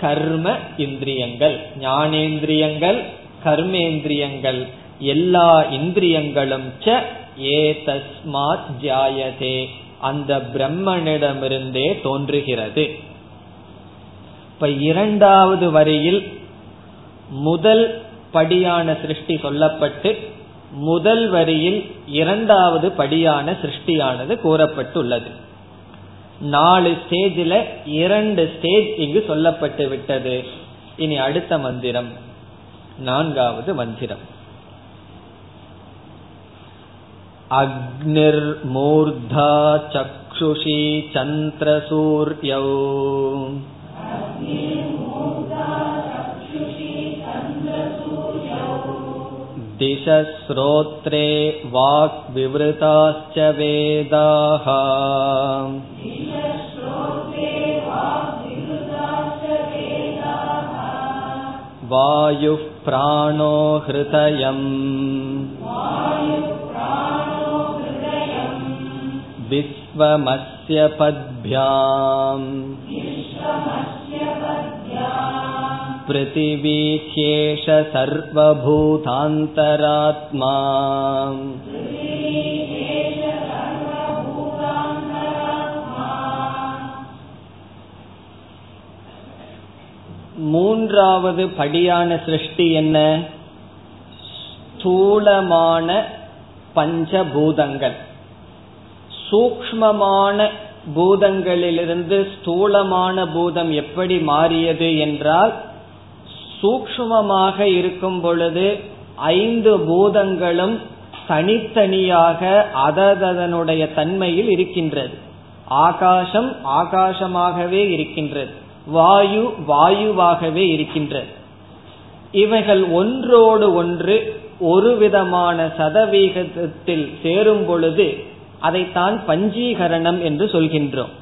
கர்ம இந்திரியங்கள் ஞானேந்திரியங்கள் கர்மேந்திரியங்கள் எல்லா இந்திரியங்களும் ச ஏ தஸ்மாத் ஜாயதே. அந்த பிரம்மனிடமிருந்தே தோன்றுகிறது. இப்ப இரண்டாவது வரியில் முதல் படியான சிருஷ்டி சொல்லப்பட்டு முதல் வரியில் இரண்டாவது படியான சிருஷ்டியானது கூறப்பட்டுள்ளது. நாலு ஸ்டேஜில் இரண்டு ஸ்டேஜ் இங்கு சொல்லப்பட்டு விட்டது இனி அடுத்த மந்திரம் நான்காவது மந்திரம் अग्निर्मूर्धा चक्षुषी चन्द्रसूर्यौ दिशश्रोत्रे वाक्विवृताश्च वेदाः वायुः प्राणो हृदयम् विश्वमस्य पद्भ्याम् पृथिवीह्येष सर्वभूतान्तरात्मा மூன்றாவது படியான சிருஷ்டி என்ன ஸ்தூலமான பஞ்சபூதங்கள் சூக்மமான பூதங்களிலிருந்து ஸ்தூலமான பூதம் எப்படி மாறியது என்றால் சூக்மமாக இருக்கும் பொழுது ஐந்து பூதங்களும் தனித்தனியாக அததனுடைய தன்மையில் இருக்கின்றது. ஆகாசம் ஆகாசமாகவே இருக்கின்றது. வாயு வாயுவாகவே இருக்கின்றது. இவைகள் ஒன்றோடு ஒன்று ஒரு விதமான சதவீதத்தில் சேரும் பொழுது அதைத்தான் பஞ்சீகரணம் என்று சொல்கின்றோம்.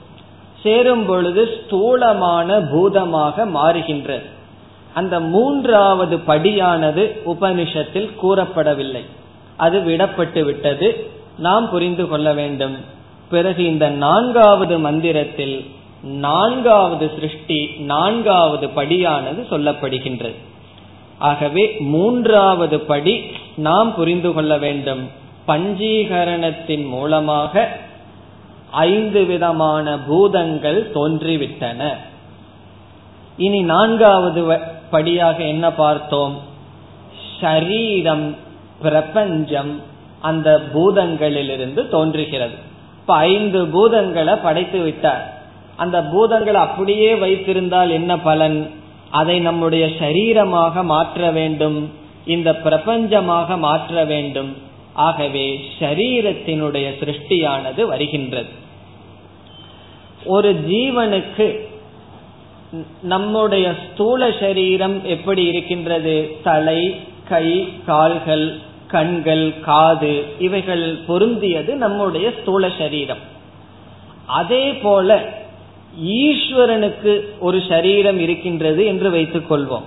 சேரும் பொழுது ஸ்தூலமான பூதமாக மாறுகின்றது. அந்த மூன்றாவது படியானது உபனிஷத்தில் கூறப்படவில்லை. அது விடப்பட்டு விட்டது. நாம் புரிந்து கொள்ள வேண்டும். பிறகு இந்த நான்காவது மந்திரத்தில் நான்காவது சிருஷ்டி நான்காவது படியானது சொல்லப்படுகின்றது. ஆகவே மூன்றாவது படி நாம் புரிந்து கொள்ள வேண்டும். பஞ்சீகரணத்தின் மூலமாக ஐந்து விதமான பூதங்கள் தோன்றிவிட்டன. இனி நான்காவது படியாக என்ன பார்த்தோம்? ஷரீரம் பிரபஞ்சம் அந்த பூதங்களிலிருந்து தோன்றுகிறது. இப்ப ஐந்து பூதங்களை படைத்து விட்டார். அந்த பூதங்களை அப்படியே வைத்திருந்தால் என்ன பலன்? அதை நம்முடைய சரீரமாக மாற்ற வேண்டும் இந்த பிரபஞ்சமாக மாற்ற வேண்டும். ஆகவே ஷரீரத்தினுடைய சிருஷ்டியானது வருகின்றது. ஒரு ஜீவனுக்கு நம்முடைய ஸ்தூல சரீரம் எப்படி இருக்கின்றது? தலை கை கால்கள் கண்கள் காது இவைகள் பொருந்தியது நம்முடைய ஸ்தூல சரீரம். அதே போல ஈஸ்வரனுக்கு ஒரு சரீரம் இருக்கின்றது என்று வைத்துக் கொள்வோம்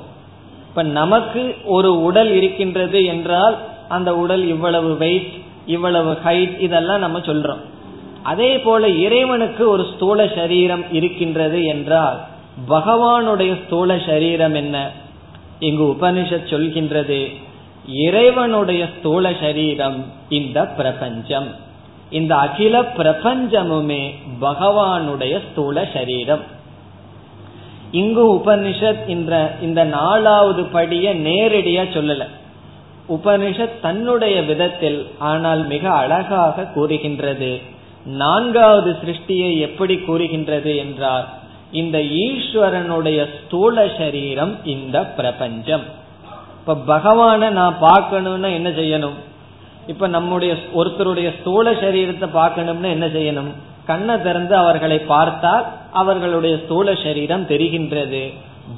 இப்ப நமக்கு ஒரு உடல் இருக்கின்றது என்றால் அந்த உடல் இவ்வளவு வெயிட் இவ்வளவு ஹைட் இதெல்லாம் நம்ம சொல்றோம். அதே போல இறைவனுக்கு ஒரு ஸ்தூல சரீரம் இருக்கின்றது என்றால் பகவானுடைய ஸ்தூல சரீரம் என்ன? இங்கு உபனிஷத் சொல்கின்றது இறைவனுடைய ஸ்தூல சரீரம் இந்த பிரபஞ்சம். இந்த அகில பிரபஞ்சமுமே பகவானுடைய ஸ்தூல சரீரம். இங்கு உபனிஷத் என்ற இந்த நாலாவது படிய நேரடியா சொல்லல. உபனிஷத் தன்னுடைய விதத்தில் ஆனால் மிக அழகாக கூறுகின்றது. நான்காவது சிருஷ்டியை எப்படி கூறுகின்றது என்றால் இந்த ஈஸ்வரனுடைய ஸ்தூல சரீரம் இந்த பிரபஞ்சம். இப்ப பகவான நான் பார்க்கணும்னா என்ன செய்யணும்? இப்ப நம்முடைய ஒருத்தருடைய ஸ்தூல சரீரத்தை பார்க்கணும்னா என்ன செய்யணும்? கண்ணை திறந்து அவர்களை பார்த்தால் அவர்களுடைய ஸ்தூல சரீரம் தெரிகின்றது.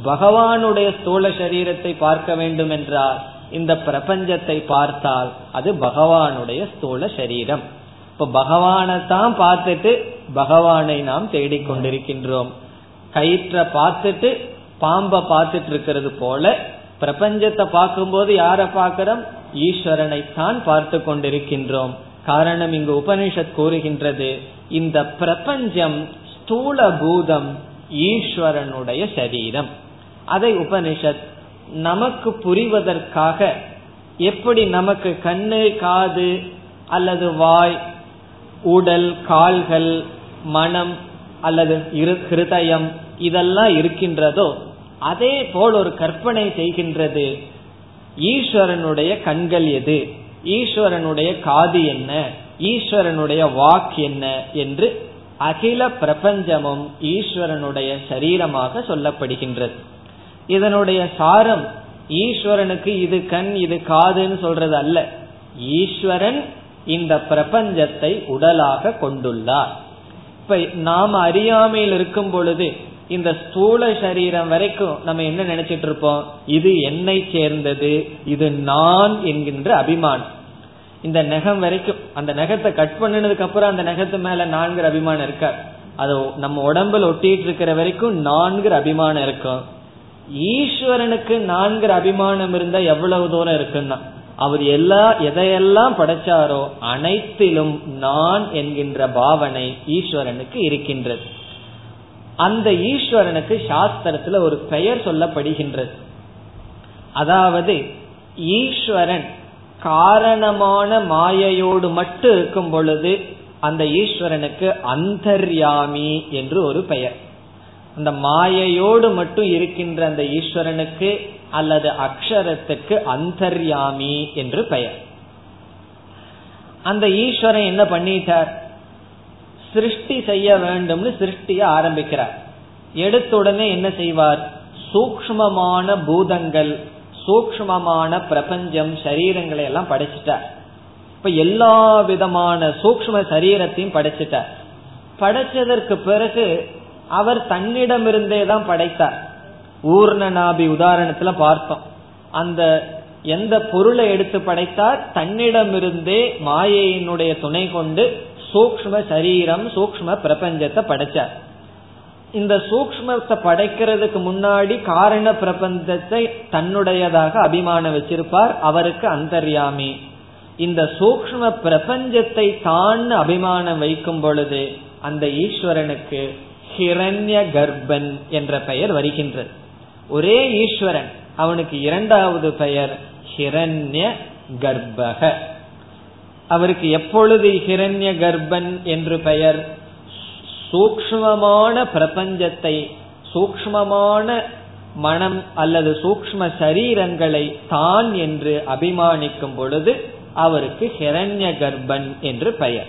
பகவானுடைய ஸ்தூல சரீரத்தை பார்க்க வேண்டும் என்றால் இந்த பிரபஞ்சத்தை பார்த்தால் அது பகவானுடைய ஸ்தூல சரீரம். இப்ப பகவானை தான் பார்த்துட்டு பகவானை நாம் தேடிக்கொண்டிருக்கின்றோம். கயிற்ற பார்த்துட்டு பாம்பை பார்த்துட்டு இருக்கிறது போல பிரபஞ்சத்தை பார்க்கும்போது யாரை பார்க்கிறோம்? ஈஸ்வரனை தான் பார்த்து கொண்டிருக்கின்றோம். காரணம் இங்கு உபனிஷத் கூறுகின்றது இந்த பிரபஞ்சம் ஸ்தூல பூதம் ஈஸ்வரனுடைய சரீரம். அதை உபனிஷத் நமக்கு புரிவதற்காக எப்படி நமக்கு கண்ணு காது அல்லது வாய் உடல் கால்கள் மனம் அல்லது ஹிருதயம் இதெல்லாம் இருக்கின்றதோ அதே போல் ஒரு கற்பனை செய்கின்றது. ஈஸ்வரனுடைய கண்கள் எது? ஈஸ்வரனுடைய காது என்ன? ஈஸ்வரனுடைய வாக் என்ன? என்று அகில பிரபஞ்சமும் ஈஸ்வரனுடைய சரீரமாக சொல்லப்படுகின்றது. இதனுடைய சாரம் ஈஸ்வரனுக்கு இது கண் இது காதுன்னு சொல்றது அல்ல. ஈஸ்வரன் இந்த பிரபஞ்சத்தை உடலாக கொண்டுள்ளார். இப்ப நாம் அறியாமையில் இருக்கும் பொழுது இந்த ஸ்தூல சரீரம் வரைக்கும் நம்ம என்ன நினைச்சிட்டு இருப்போம்? இது என்னை சேர்ந்தது இது நான் என்கின்ற அபிமானம் இந்த நகம் வரைக்கும் அந்த நகத்தை கட் பண்ணினதுக்கு அப்புறம் அந்த நகத்து மேல நான்கிற அபிமானம் இருக்கார் அது நம்ம உடம்புல ஒட்டிட்டு இருக்கிற வரைக்கும் நான்கிற அபிமானம் இருக்கும். ஈஸ்வரனுக்கு நான்கிற அபிமானம் இருந்தா எவ்வளவு தூரம் இருக்குன்னா அவர் எல்லா எதையெல்லாம் படைச்சாரோ அனைத்திலும் நான் என்கின்ற பாவனை ஈஸ்வரனுக்கு இருக்கின்றது. அந்த ஈஸ்வரனுக்கு சாஸ்திரத்துல ஒரு பெயர் சொல்லப்படுகின்றது. அதாவது ஈஸ்வரன் காரணமான மாயையோடு மட்டும் இருக்கும் பொழுது அந்த ஈஸ்வரனுக்கு அந்தர்யாமி என்று ஒரு பெயர். அந்த மாயையோடு மட்டும் இருக்கின்ற அந்த ஈஸ்வரனுக்கு அல்லது அக்ஷரத்துக்கு அந்தர்யாமி என்று பெயர். அந்த ஈஸ்வரன் என்ன பண்ணிட்டார்? சிருஷ்டி செய்ய வேண்டும்னு சிருஷ்டிய ஆரம்பிக்கிறார். எடுத்த உடனே என்ன செய்வார்? சூக்மமான பூதங்கள் சூக்மமான பிரபஞ்சம் சரீரங்களை எல்லாம் படைச்சிட்டார். இப்ப எல்லா விதமான சூக்ம சரீரத்தையும் படைச்சிட்டார். படைச்சதற்கு பிறகு அவர் தன்னிடமிருந்தே தான் படைத்தார். ஊர்ணநாபி உதாரணத்துல பார்த்தோம். அந்த எந்த பொருளை எடுத்து படைத்தார்? தன்னிடமிருந்தே மாயையினுடைய துணை கொண்டு சூக்ம சரீரம் சூக்ம பிரபஞ்சத்தை படைச்சார். இந்த சூக்மத்தை படைக்கிறதுக்கு முன்னாடி காரண பிரபஞ்சத்தை தன்னுடையதாக அபிமானம் வச்சிருப்பார். அவருக்கு அந்தர்யாமி. இந்த சூக்ம பிரபஞ்சத்தை தான் அபிமானம் வைக்கும் பொழுது அந்த ஈஸ்வரனுக்கு ஹிரண்ய கர்ப்பன் என்ற பெயர் வருகின்றது. ஒரே ஈஸ்வரன் அவனுக்கு இரண்டாவது பெயர் ஹிரண்ய கர்ப்பக. அவருக்கு எப்பொழுது ஹிரண்ய கர்ப்பன் என்று பெயர்? சூக்மமான பிரபஞ்சத்தை சூக்மமான மனம் அல்லது சூக்ம சரீரங்களை தான் என்று அபிமானிக்கும் பொழுது அவருக்கு ஹிரண்ய கர்ப்பன் என்று பெயர்.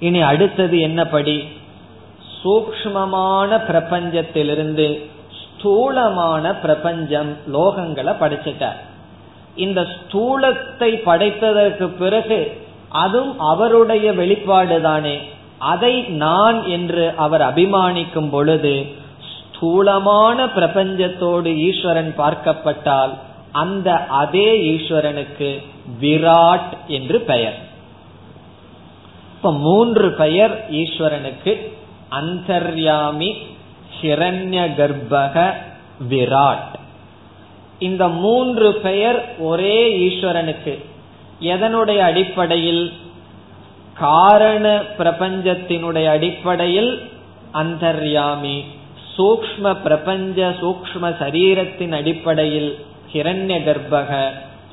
இனி அடுத்தது என்னபடி சூக்மமான பிரபஞ்சத்திலிருந்து ஸ்தூலமான பிரபஞ்சம் லோகங்களை படைச்சிட்டார். இந்த ஸ்தூலத்தை படைத்ததற்கு பிறகு அதுவும் அவருடைய வெளிப்பாடு தானே அதை நான் என்று அவர் அபிமானிக்கும் பொழுது ஸ்தூலமான பிரபஞ்சத்தோடு ஈஸ்வரன் பார்க்கப்பட்டால் அந்த அதே ஈஸ்வரனுக்கு விராட் என்று பெயர். இப்ப மூன்று பெயர் ஈஸ்வரனுக்கு. அந்தர்யாமி ஹிரண்ய கர்ப்பக விராட். இந்த மூன்று பெயர் ஒரே ஈஸ்வரனுக்கு. எதனுடைய அடிப்படையில்? காரண பிரபஞ்சத்தினுடைய அடிப்படையில் அந்தர்யாமி. சூக்ம பிரபஞ்ச சூக்ம சரீரத்தின் அடிப்படையில் ஹிரண்ய கர்ப்பக.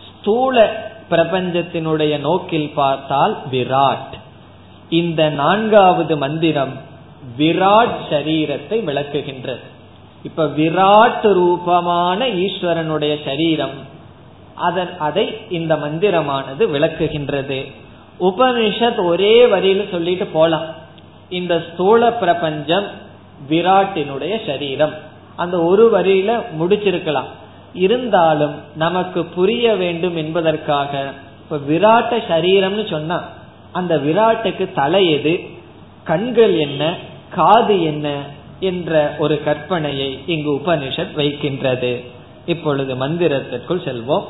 ஸ்தூல பிரபஞ்சத்தினுடைய நோக்கில் பார்த்தால் விராட். இந்த நான்காவது மந்திரம் விராட் சரீரத்தை விளக்குகின்றது. இப்ப விராட் ரூபமான ஈஸ்வரனுடைய சரீரம் அதன் அதை இந்த மந்திரமானது விளக்குகின்றது. உபனிஷத் ஒரே வரியில சொல்லிட்டு போலாம். இந்த ஸ்தூல பிரபஞ்சம் விராட்டினுடைய சரீரம். அந்த ஒரு வரியில முடிச்சிருக்கலாம். இருந்தாலும் நமக்கு புரிய வேண்டும் என்பதற்காக இப்ப விராட்ட சரீரம்னு சொன்னா அந்த விராட்டுக்கு தலை எது? கண்கள் என்ன? காது என்ன? என்ற ஒரு கற்பனையை இங்கு உபனிஷத் வைக்கின்றது. இப்பொழுது மந்திரத்திற்குள் செல்வோம்.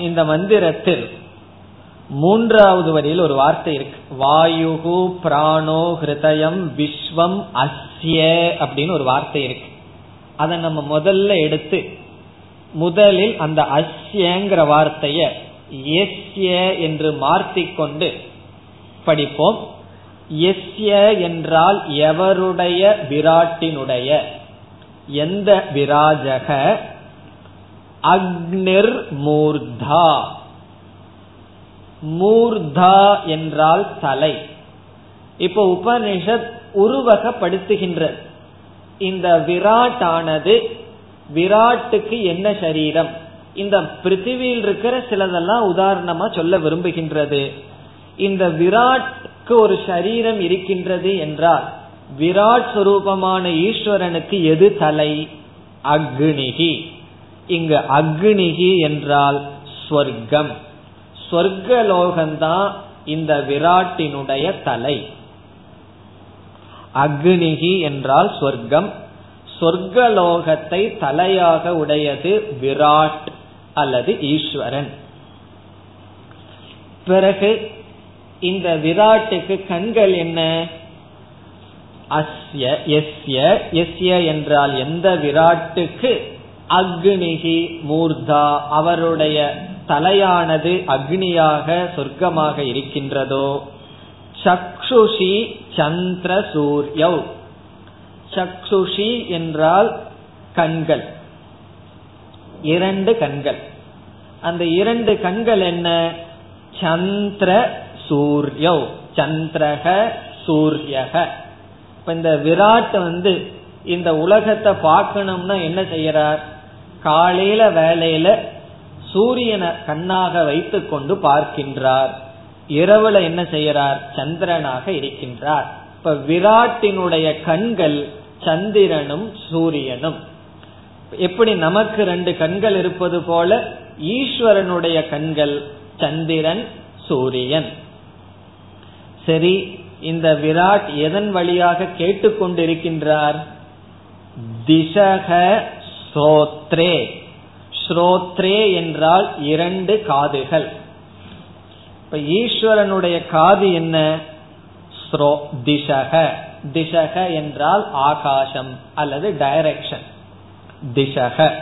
இந்த மந்திரத்தில் மூன்றாவது வரியில் ஒரு வார்த்தை இருக்கு. வாயுகு பிராணோ ஹிருதயம் விஸ்வம் அஸ்ய அப்படின்னு ஒரு வார்த்தை இருக்கு. அதை நம்ம முதல்ல எடுத்து முதலில் அந்த அஸ்யங்கிற வார்த்தைய எஸ்ய என்று மாற்றிக்கொண்டு படிப்போம். எஸ்ய என்றால் எவருடைய விராட்டினுடைய. எந்த விராஜக? அக்னிர் மூர்தா. மூர்தா என்றால் தலை. இப்ப உபனிஷத் உருவகப்படுத்துகின்றது இந்த விராட் ஆனது விராட்டுக்கு என்ன சரீரம்? இந்த பிருத்திவியில் இருக்கிற சிலதெல்லாம் உதாரணமா சொல்ல விரும்புகின்றது. இந்த விராட் ஒரு சரீரம் இருக்கின்றது என்றால் விராட் சுரூபமான ஈஸ்வரனுக்கு எது தலை? அக்னிகி இங்கு அக்னிகி என்றால் ஸ்வர்க்கம். ஸ்வர்கலோகம்தான் இந்த விராட்டினுடைய தலை. அக்னிகி என்றால் சொர்க்கம் சொர்க்கலோகத்தை தலையாக உடையது விராட் அல்லது ஈஸ்வரன். பிறகு இந்த விராட்டுக்கு கண்கள் என்ன? அஸ்ய எஸ்ய. எஸ்ய என்றால் எந்த விராட்டுக்கு? அக்னிகி மூர்தா. அவருடைய தலையானது அக்னியாக சொர்க்கமாக இருக்கின்றதோ? சக்ஷுஷி சந்திர சூரியவ் சக்ஷுஷி என்றால் கண்கள். இரண்டு கண்கள். அந்த இரண்டு கண்கள் என்ன? சந்திர சூரியோ சந்திரக சூரியக இப்ப இந்த விராட் வந்து இந்த உலகத்தை பார்க்கணும்னா என்ன செய்யறார்? காலையில வேலையில சூரியனை கண்ணாக வைத்து கொண்டு பார்க்கின்றார். இரவுல என்ன செய்யறார்? சந்திரனாக இருக்கின்றார். இப்ப விராட்டினுடைய கண்கள் சந்திரனும் சூரியனும். எப்படி நமக்கு ரெண்டு கண்கள் இருப்பது போல ஈஸ்வரனுடைய கண்கள் சந்திரன் சூரியன். சரி இந்த விராட் எதன் வழியாக கேட்டுக்கொண்டிருக்கின்றார்? திசக ஸ்ரோத்ரே. ஸ்ரோத்ரே என்றால் இரண்டு காதுகள். இப்ப ஈஸ்வரனுடைய காது என்ன? திசக. திசக என்றால் ஆகாசம் அல்லது டைரக்ஷன் திசக.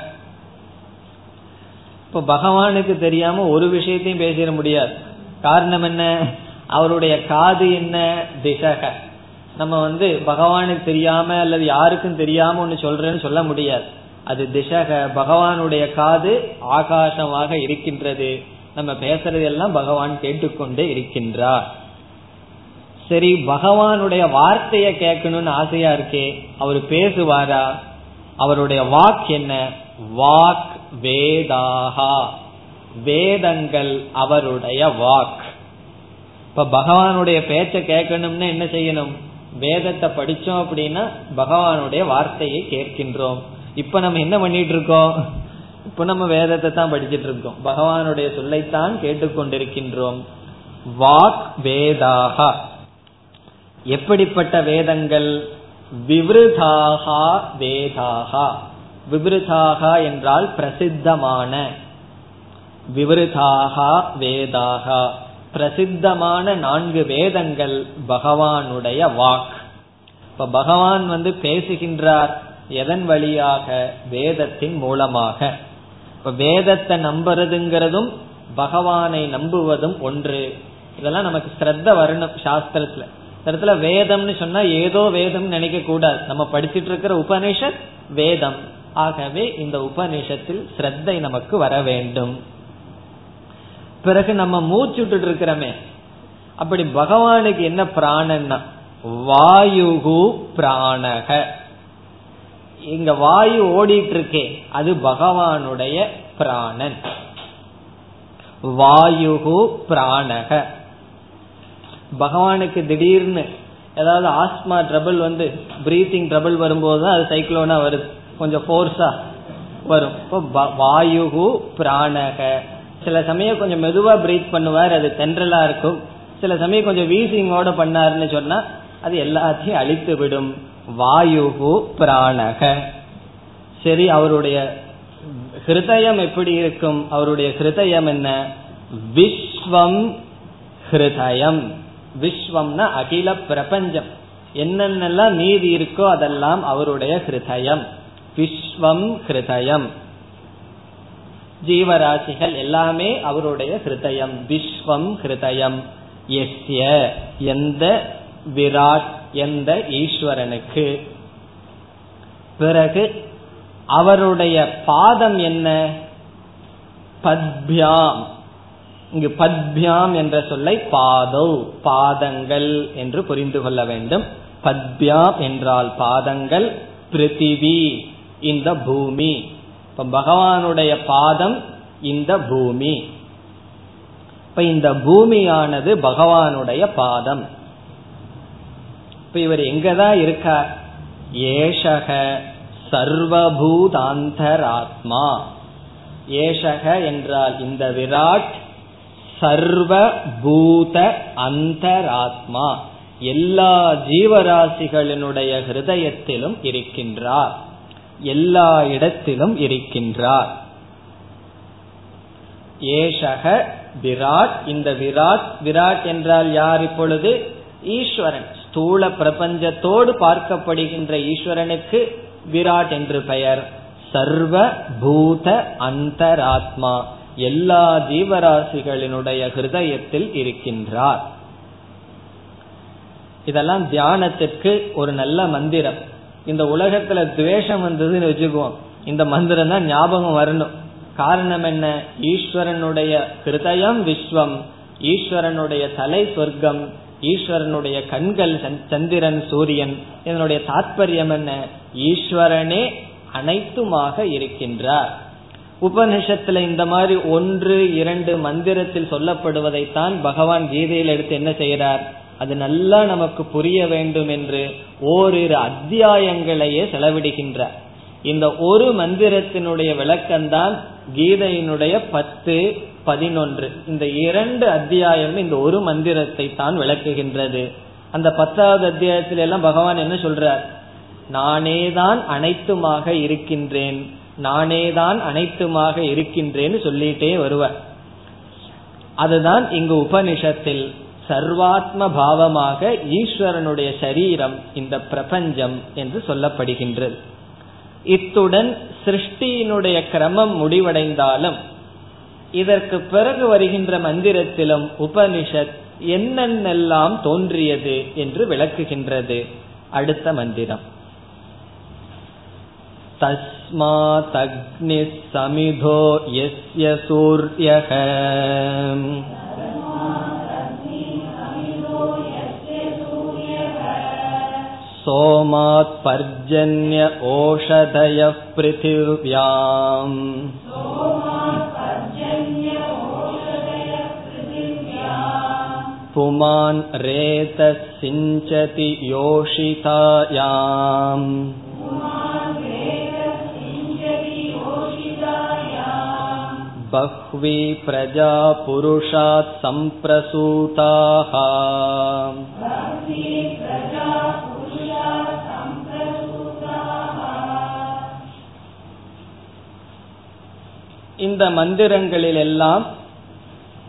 இப்ப பகவானுக்கு தெரியாம ஒரு விஷயத்தையும் பேசிட முடியாது. காரணம் என்ன? அவருடைய காது என்ன? திசக. நம்ம வந்து பகவானுக்கு தெரியாம அல்லது யாருக்கும் தெரியாம ஒன்னு சொல்றேன்னு சொல்ல முடியாது. அது திசக. பகவானுடைய காது ஆகாசமாக இருக்கின்றது. நம்ம பேசுறதெல்லாம் பகவான் கேட்டுக்கொண்டே இருக்கின்றார். சரி பகவானுடைய வார்த்தைய கேட்கணும்னு ஆசையா இருக்கே. அவர் பேசுவாரா? அவருடைய வாக் என்ன? வாக் வேதாகா. வேதங்கள் அவருடைய வாக். இப்ப பகவானுடைய பேச்ச கேட்கணும்னா என்ன செய்யணும்? வேதத்தை படிச்சோம் அப்படின்னா பகவானுடைய வார்த்தையை கேட்கின்றோம். இப்ப நம்ம என்ன பண்ணிட்டு இருக்கோம்? இப்ப நம்ம வேதத்தை தான் படிச்சிட்டு இருக்கோம். பகவானுடைய சொல்லைத்தான் கேட்டுக்கொண்டிருக்கின்றோம். வாக் வேதாகா. எப்படிப்பட்ட வேதங்கள்? விவ்ருதாகா வேதாகா. விவ்ருதாகா என்றால் பிரசித்தமான. விவருதாகா வேதாகா. பிரசித்தமான நான்கு வேதங்கள் பகவானுடைய வாக். இப்ப பகவான் வந்து பேசுகின்றார் எதன் வழியாக? வேதத்தின் மூலமாக. இப்ப வேதத்தை நம்புறதுங்கிறதும் பகவானை நம்புவதும் ஒன்று. இதெல்லாம் நமக்கு ஸ்ரத்த வரணும் சாஸ்திரத்துல. இடத்துல வேதம்னு சொன்னா ஏதோ வேதம் நினைக்க கூடாது நம்ம படிச்சிட்டு இருக்கிற உபனிஷத் வேதம். ஆகவே இந்த உபனிஷத்தில் ஸ்ரத்தை நமக்கு வர வேண்டும். பிறகு நம்ம மூச்சு விட்டுட்டு இருக்கிறோமே. அப்படி பகவானுக்கு என்ன பிராணன்னா வாயுகு பிராணக. இங்க வாயு ஓடிட்டு இருக்கே அது பகவானுடைய பிராணன். வாயுகு பிராணக. பகவானுக்கு திடீர்னு ஏதாவது ஆஸ்மா ட்ரபிள் வந்து பிரீத்திங் ட்ரபிள் வரும்போது தான் அது சைக்ளோனா வருது. கொஞ்சம் ஃபோர்ஸா வரும். இப்போ வாயுகு பிராணக. சில சமயம் கொஞ்சம் மெதுவா பிரீத் பண்ணுவார் அது தென்றலா இருக்கும். சில சமயம் கொஞ்சம் வீசிங்கோட பண்ணாருன்னு சொன்னா அது எல்லாத்தையும் அழித்து விடும். வாயுகு பிராணக. சரி அவருடைய ஹிருதயம் எப்படி இருக்கும்? அவருடைய ஹிருதயம் என்ன? விஸ்வம் ஹிருதயம். விஸ்வம்னா அகில பிரபஞ்சம். என்னென்னலாம் நீதி இருக்கோ அதெல்லாம் அவருடைய ஹிருதயம். விஸ்வம் ஹிருதயம். ஜீவராசிகள் எல்லாமே அவருடைய ஹிருதயம். விஸ்வம் ஹிருதயம். எஸ்ய எந்த விராட் எந்த ஈஸ்வரனுக்கு. பிறகு அவருடைய பாதம் என்ன? பத்பியாம். இங்கு பத்பியாம் என்ற சொல்லை பாதௌ பாதங்கள் என்று புரிந்து கொள்ள வேண்டும். பத்பியாம் என்றால் பாதங்கள் பிருத்திவி இந்த பூமி. இப்ப பகவானுடைய பாதம் இந்த பூமி. இப்ப இந்த பூமியானது பகவானுடைய பாதம். இப்ப இவர் எங்கதான் இருக்கார் ஏஷக சர்வபூதாந்தராத்மா. ஏஷக என்றால் இந்த விராட் சர்வபூத அந்தராத்மா. எல்லா ஜீவராசிகளினுடைய ஹிருதயத்திலும் இருக்கின்றார். எல்லா இடத்திலும் இருக்கின்றார். ஏஷக விராட் இந்த விராட் விராட் என்றால் யார் இப்பொழுது? ஈஸ்வரன். ஸ்தூல பிரபஞ்சத்தோடு பார்க்கப்படுகின்ற ஈஸ்வரனுக்கு விராட் என்று பெயர். சர்வ பூத அந்தராத்மா. எல்லா ஜீவராசிகளினுடைய ஹிருதயத்தில் இருக்கின்றார். இதெல்லாம் தியானத்திற்கு ஒரு நல்ல மந்திரம். இந்த உலகத்துல துவேஷம் வந்ததுன்னு வச்சுக்குவோம். இந்த மந்திரம் தான் ஞாபகம் வரணும். காரணம் என்ன? ஈஸ்வரனுடைய ஹிருதயம் விஸ்வம். ஈஸ்வரனுடைய தலை சொர்க்கம். ஈஸ்வரனுடைய கண்கள் சந்திரன் சூரியன். இதனுடைய தாற்பயம் என்ன? ஈஸ்வரனே அனைத்துமாக இருக்கின்றார். உபனிஷத்துல இந்த மாதிரி ஒன்று இரண்டு மந்திரத்தில் சொல்லப்படுவதைத்தான் பகவான் கீதையில் எடுத்து என்ன செய்கிறார் அது நல்லா நமக்கு புரிய வேண்டும் என்று ஓரிரு அத்தியாயங்களையே செலவிடுகின்றார். இந்த ஒரு மந்திரத்தினுடைய விளக்கம்தான் கீதையினுடைய பத்து பதினொன்று. இந்த இரண்டு அத்தியாயம் இந்த ஒரு மந்திரத்தை தான் விளக்குகின்றது. அந்த பத்தாவது அத்தியாயத்தில எல்லாம் பகவான் என்ன சொல்றார்? நானேதான் அனைத்துமாக இருக்கின்றேன் நானே தான் அனைத்துமாக இருக்கின்றேன்னு சொல்லிட்டே வருவார். அதுதான் இங்கு உபனிஷத்தில். சர்வாத்ம பாவமாக ஈஸ்வரனுடைய சரீரம் இந்த பிரபஞ்சம் என்று சொல்லப்படுகின்றது இத்துடன் சிருஷ்டியினுடைய கிரமம் முடிவடைந்தாலும் இதற்கு பிறகு வருகின்ற மந்திரத்திலும் உபனிஷத் என்னென்னெல்லாம் தோன்றியது என்று விளக்குகின்றது அடுத்த மந்திரம் तस्मादग्निः समिधो यस्य सूर्यः सोमात् पर्जन्य ओषधयः पृथिव्याम् पुमान् रेतः सिञ्चति योषितायाम् बह्वी प्रजा पुरुषात् सम्प्रसूताः இந்த மந்திரங்களில் எல்லாம்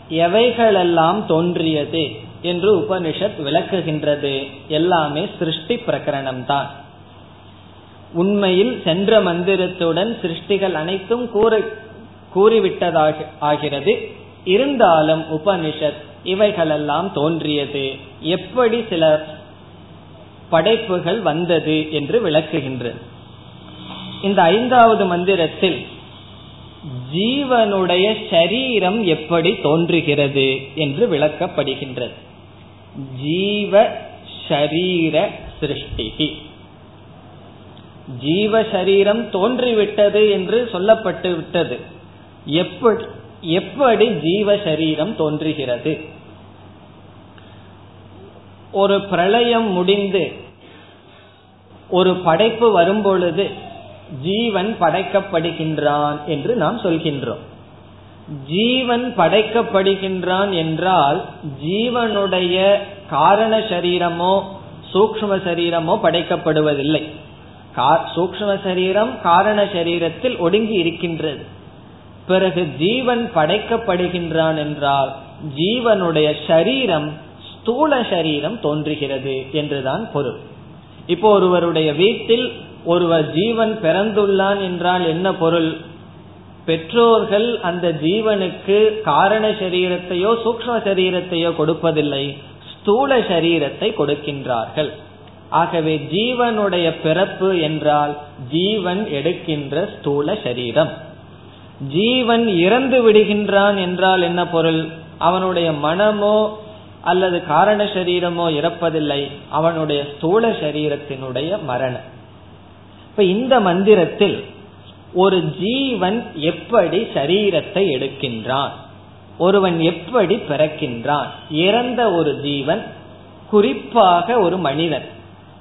எவைகளெல்லாம் தோன்றியது என்று உபனிஷத் விளக்குகின்றது. எல்லாமே சிருஷ்டி பிரகரணம் தான் உண்மையில் சென்ற மந்திரத்துடன் சிருஷ்டிகள் அனைத்தும் கூற கூறிவிட்டதாக ஆகிறது. இருந்தாலும் உபனிஷத் இவைகளெல்லாம் தோன்றியது. எப்படி சில படைப்புகள் வந்தது என்று விளக்குகின்றது இந்த ஐந்தாவது மந்திரத்தில் ஜீவனுடைய சரீரம் எப்படி தோன்றுகிறது என்று விளக்கப்படுகின்றது. ஜீவ ஷரீர சிருஷ்டிகி. ஜீவ சரீரம் தோன்றிவிட்டது என்று சொல்லப்பட்டு விட்டது. எப்படி எப்படி ஜீவ சரீரம் தோன்றுகிறது? ஒரு பிரளயம் முடிந்து ஒரு படைப்பு வரும்பொழுது ஜீவன் படைக்கப்படுகின்றான் என்று நாம் சொல்கின்றோம். ஜீவன் படைக்கப்படுகின்றான் என்றால் ஜீவனுடைய காரண சரீரமோ சூக்ம சரீரமோ படைக்கப்படுவதில்லை. சூக்ம சரீரம் காரண சரீரத்தில் ஒடுங்கி இருக்கின்றது. பிறகு ஜீவன் படைக்கப்படுகின்றான் என்றால் ஜீவனுடைய சரீரம் ஸ்தூல சரீரம் தோன்றுகிறது என்றுதான் பொருள். இப்போ ஒருவருடைய வீட்டில் ஒருவர் ஜீவன் பிறந்துள்ளான் என்றால் என்ன பொருள்? பெற்றோர்கள் அந்த ஜீவனுக்கு காரண சரீரத்தையோ சூக்ம சரீரத்தையோ கொடுப்பதில்லை. ஸ்தூல சரீரத்தை கொடுக்கின்றார்கள். ஆகவே ஜீவனுடைய பிறப்பு என்றால் ஜீவன் எடுக்கின்ற ஸ்தூல சரீரம். ஜீவன் இறந்து விடுகின்றான் என்றால் என்ன பொருள்? அவனுடைய மனமோ அல்லது காரண சரீரமோ இறப்பதில்லை. அவனுடைய ஸ்தூல சரீரத்தினுடைய மரணம். இப்ப இந்த மந்திரத்தில் ஒரு ஜீவன் எப்படி சரீரத்தை எடுக்கின்றான்? ஒருவன் எப்படி பிறக்கின்றான்? இறந்த ஒரு ஜீவன் குறிப்பாக ஒரு மனிதன்.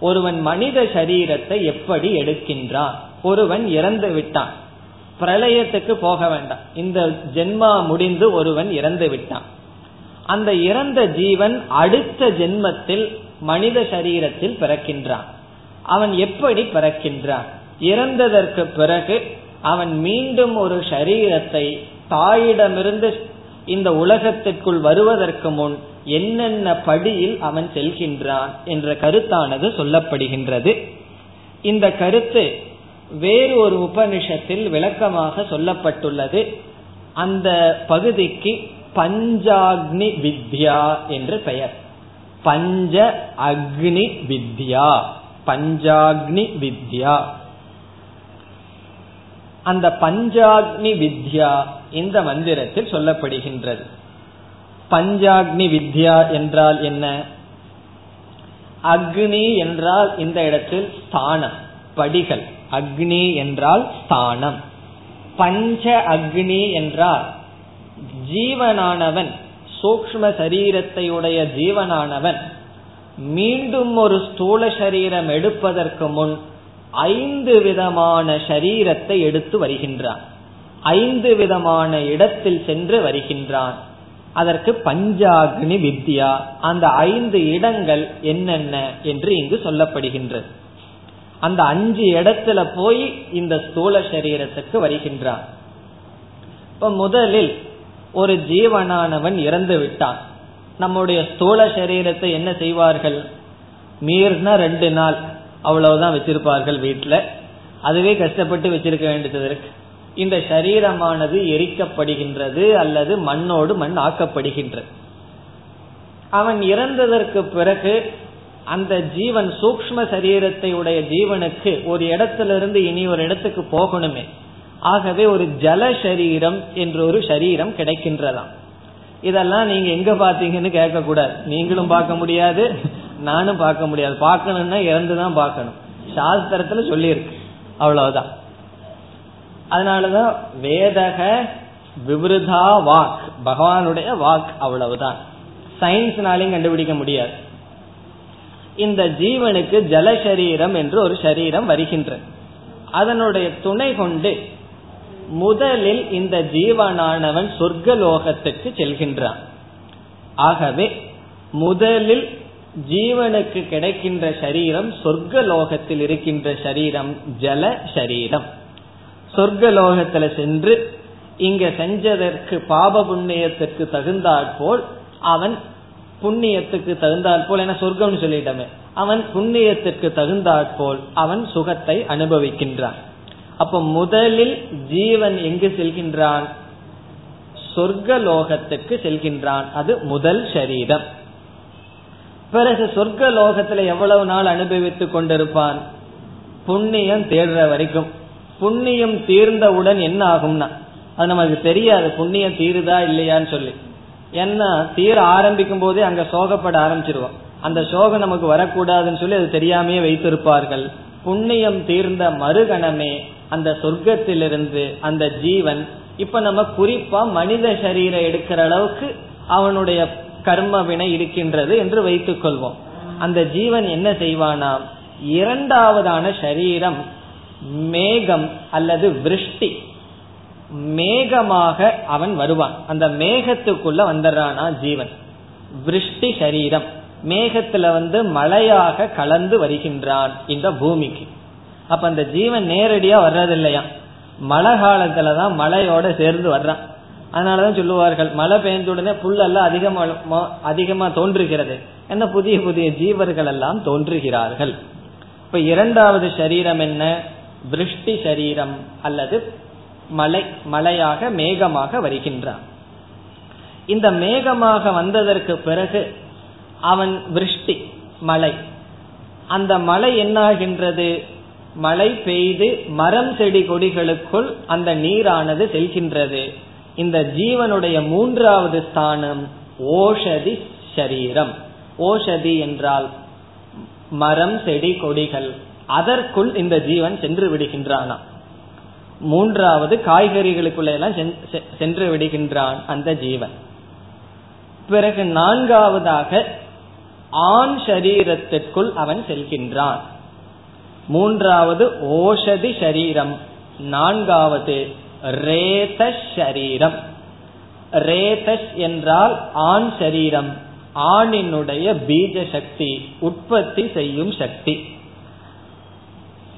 ஒருவன் மனித சரீரத்தை எப்படி எடுக்கின்றான்? ஒருவன் இறந்து விட்டான். பிரளயத்துக்கு போக வேண்டாம். இந்த ஜென்மா முடிந்து ஒருவன் இறந்து விட்டான். அந்த இறந்த ஜீவன் அடுத்த ஜென்மத்தில் மனித சரீரத்தில் பிறக்கின்றான். அவன் எப்படி பிறக்கின்றான்? இறந்ததற்கு பிறகு அவன் மீண்டும் ஒரு சரீரத்தை தாயிடமிருந்து இந்த உலகத்திற்குள் வருவதற்கு முன் என்னென்ன படியில் அவன் செல்கின்றான் என்ற கருத்தானது சொல்லப்படுகின்றது. இந்த கருத்து வேறு ஒரு உபனிஷத்தில் விளக்கமாக சொல்லப்பட்டுள்ளது. அந்த பகுதிக்கு பஞ்சாக்னி வித்யா என்று பெயர். பஞ்ச அக்னி வித்யா. பஞ்சாக்னி வித்யா. அந்த பஞ்சாக்னி வித்யா இந்த மந்திரத்தில் சொல்லப்படுகின்றது. பஞ்சாக்னி வித்யா என்றால் என்ன? அக்னி என்றால் இந்த இடத்தில் ஸ்தானம் படிகள். அக்னி என்றால் ஸ்தானம். பஞ்ச அக்னி என்றால் ஜீவனானவன் சூக்ம சரீரத்தையுடைய ஜீவனானவன் மீண்டும் ஒரு ஸ்தூல சரீரம் எடுப்பதற்கு முன் ஐந்து விதமான சரீரத்தை எடுத்து வருகின்றான். ஐந்து விதமான இடத்தில் சென்று வருகின்றான். அதற்கு பஞ்சாக்னி வித்யா அந்த ஐந்து இடங்கள் என்னென்ன என்று இங்கு சொல்லப்படுகின்றது. அந்த அஞ்சு இடத்துல போய் இந்த ஸ்தூல சரீரத்துக்கு வருகின்றான். இப்ப முதலில் ஒரு ஜீவனானவன் இறந்து விட்டான். நம்முடைய ஸ்தூல சரீரத்தை என்ன செய்வார்கள்? மீறினா ரெண்டு நாள் அவ்வளவுதான் வச்சிருப்பார்கள் வீட்டில் அதுவே கஷ்டப்பட்டு வச்சிருக்க வேண்டியது இருக்கு. இந்த சரீரமானது எரிக்கப்படுகின்றது அல்லது மண்ணோடு மண் ஆக்கப்படுகின்றது. அவன் இறந்ததற்கு பிறகு அந்த ஜீவன் சூக்ம சரீரத்தை உடைய ஜீவனுக்கு ஒரு இடத்திலிருந்து இனி ஒரு இடத்துக்கு போகணுமே. ஆகவே ஒரு ஜல சரீரம் என்ற ஒரு சரீரம் கிடைக்கின்றதாம். இதெல்லாம் நீங்க எங்க பாத்தீங்கன்னு கேட்க கூடாது நீங்களும் பார்க்க முடியாது நானும் பார்க்க முடியாது. பார்க்கணும்னா இறந்துதான் பார்க்கணும். சாஸ்திரத்துல சொல்லியிருக்கு. அவ்வளவுதான். அதனாலதான் வேதக விவருதா வாக். பகவானுடைய வாக் அவ்வளவுதான். சயின்ஸ்னாலையும் கண்டுபிடிக்க முடியாது. இந்த ஜீவனுக்கு ஜலசரீரம் என்று ஒரு சரீரம் வருகின்றது அதனுடைய துணை கொண்டு முதலில் இந்த ஜீவனானவன் சொர்க்கலோகத்துக்கு செல்கின்றான். ஆகவே முதலில் ஜீவனுக்கு கிடைக்கின்ற சரீரம் சொர்க்கலோகத்தில் இருக்கின்ற சரீரம் ஜல சரீரம். சொர்க்கலோகத்துல சென்று இங்க செஞ்சதற்கு பாப புண்ணியத்திற்கு தகுந்தாற்போல் அவன் புண்ணியத்துக்கு தகுந்தாற்போல் என சொர்க்கம்னு சொல்லிட்டமே அவன் புண்ணியத்திற்கு தகுந்தாற்போல் அவன் சுகத்தை அனுபவிக்கின்றான். அப்ப முதலில் ஜீவன் எங்கு செல்கின்றான்? சொர்க்கலோகத்துக்கு செல்கின்றான். அது முதல் சரீரம். பிறகு சொர்க்க லோகத்துல எவ்வளவு நாள் அனுபவித்துக் கொண்டிருப்பான்? புண்ணியம் தேடுற வரைக்கும். புண்ணியம் தீர்ந்தவுடன் என்ன ஆகும்னா அது நமக்கு தெரியாது. புண்ணியம் தீருதா இல்லையான்னு சொல்லி. ஏன்னா தீர ஆரம்பிக்கும் போதே அங்க சோகப்பட ஆரம்பிச்சிருவோம். அந்த சோகம் நமக்கு வரக்கூடாதுன்னு சொல்லி அது தெரியாமையே வைத்திருப்பார்கள். புண்ணியம் தீர்ந்த மறுகணமே அந்த சொர்க்கத்திலிருந்து அந்த ஜீவன் இப்ப நம்ம குறிப்பா மனித சரீரம் எடுக்கிற அளவுக்கு அவனுடைய கர்ம வினை இருக்கின்றது என்று வைத்துக் கொள்வோம். அந்த ஜீவன் என்ன செய்வானா? இரண்டாவதான சரீரம் மேகம் அல்லது விருஷ்டி. மேகமாக அவன் வருவான். அந்த மேகத்துக்குள்ள வந்துடுறானா ஜீவன். விருஷ்டி சரீரம். மேகத்துல வந்து மழையாக கலந்து வருகின்றான் இந்த பூமிக்கு. அப்ப அந்த ஜீவன் நேரடியா வர்றதில்லையா? மழை காலத்துலதான் மழையோட சேர்ந்து வர்றான். அதனாலதான் சொல்லுவார்கள் மழை பெய்ந்த உடனே புல்லெல்லாம் அதிகமா அதிகமா தோன்றுகிறது. என்ன புதிய புதிய ஜீவர்கள் எல்லாம் தோன்றுகிறார்கள். இப்ப இரண்டாவது சரீரம் என்ன? விருஷ்டி சரீரம் அல்லது மலை மலையாக மேகமாக வருகின்றான். இந்த மேகமாக வந்ததற்கு பிறகு அவன் விருஷ்டி மலை. அந்த மழை என்னாகின்றது? மழை பெய்து மரம் செடி கொடிகளுக்குள் அந்த நீரானது செல்கின்றது. இந்த ஜீவனுடைய மூன்றாவது ஸ்தானம் ஓஷதி சரீரம் ஓஷதி என்றால் மரம் செடி கொடிகள். அதற்குள் இந்த ஜீவன் சென்று விடுகின்றானா? மூன்றாவது காய்கறிகளுக்குள்ள எல்லாம் சென்று விடுகின்றான் அந்த ஜீவன். பிறகு நான்காவதாக ஆண் சரீரத்திற்குள் அவன் செல்கின்றான். மூன்றாவது ஓஷதி சரீரம். நான்காவது ரேத சரீரம். ரேதஸ் என்றால் ஆண் சரீரம். ஆணினுடைய பீஜ சக்தி உற்பத்தி செய்யும் சக்தி.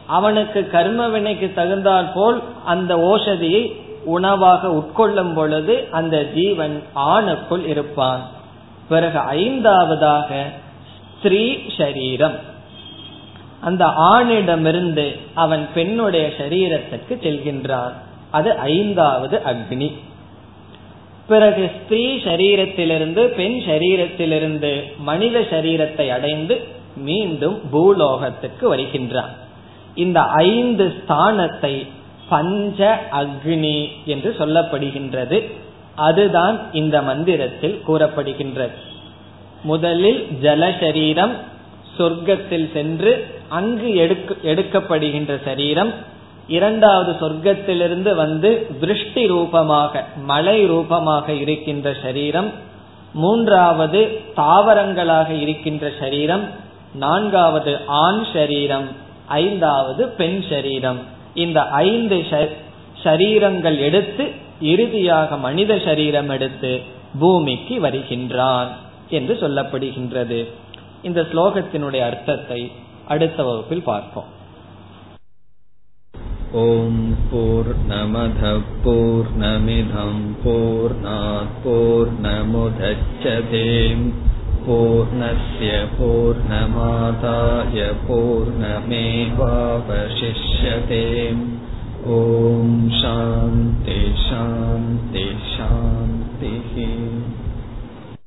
அவனுக்கு கர்ம வினைக்கு தகுந்தால் போல் அந்த ஓஷதியை உணவாக உட்கொள்ளும் பொழுது அந்த ஜீவன் ஆணுக்குள் இருப்பான். பிறகு ஐந்தாவதாக ஸ்திரீ சரீரம். அந்த ஆணிடமிருந்து அவன் பெண்ணுடைய சரீரத்திற்கு செல்கின்றான். அது ஐந்தாவது அக்னி. பிறகு ஸ்திரீ சரீரத்திலிருந்து பெண் சரீரத்திலிருந்து மனித சரீரத்தை அடைந்து மீண்டும் பூலோகத்துக்கு வருகின்றான். இந்த ஐந்து ஸ்தானத்தை பஞ்ச அக்னி என்று சொல்லப்படுகின்றது. அதுதான் இந்த மந்திரத்தில் கூறப்படுகின்றது. முதலில் ஜலசரீரம் சொர்க்கத்தில் சென்று அங்கு எடுக்கப்படுகின்ற சரீரம் இரண்டாவது சொர்க்கத்திலிருந்து வந்து விருஷ்டி ரூபமாக மலை ரூபமாக இருக்கின்ற சரீரம் மூன்றாவது தாவரங்களாக இருக்கின்ற சரீரம் நான்காவது ஆண் சரீரம் ஐந்தாவது பெண் சரீரம். இந்த ஐந்து சரீரங்கள் எடுத்து இறுதியாக மனித சரீரம் எடுத்து பூமிக்கு வருகின்றான் என்று சொல்லப்படுகின்றது. இந்த ஸ்லோகத்தினுடைய அர்த்தத்தை அடுத்த வகுப்பில் பார்ப்போம் ॐ पूर्नमधपूर्नमिधम्पूर्णापूर्नमुधच्छते पूर्णस्य पूर्णमादाय पूर्णमेवावशिष्यते ॐ शान्ति शान्ति शान्तिः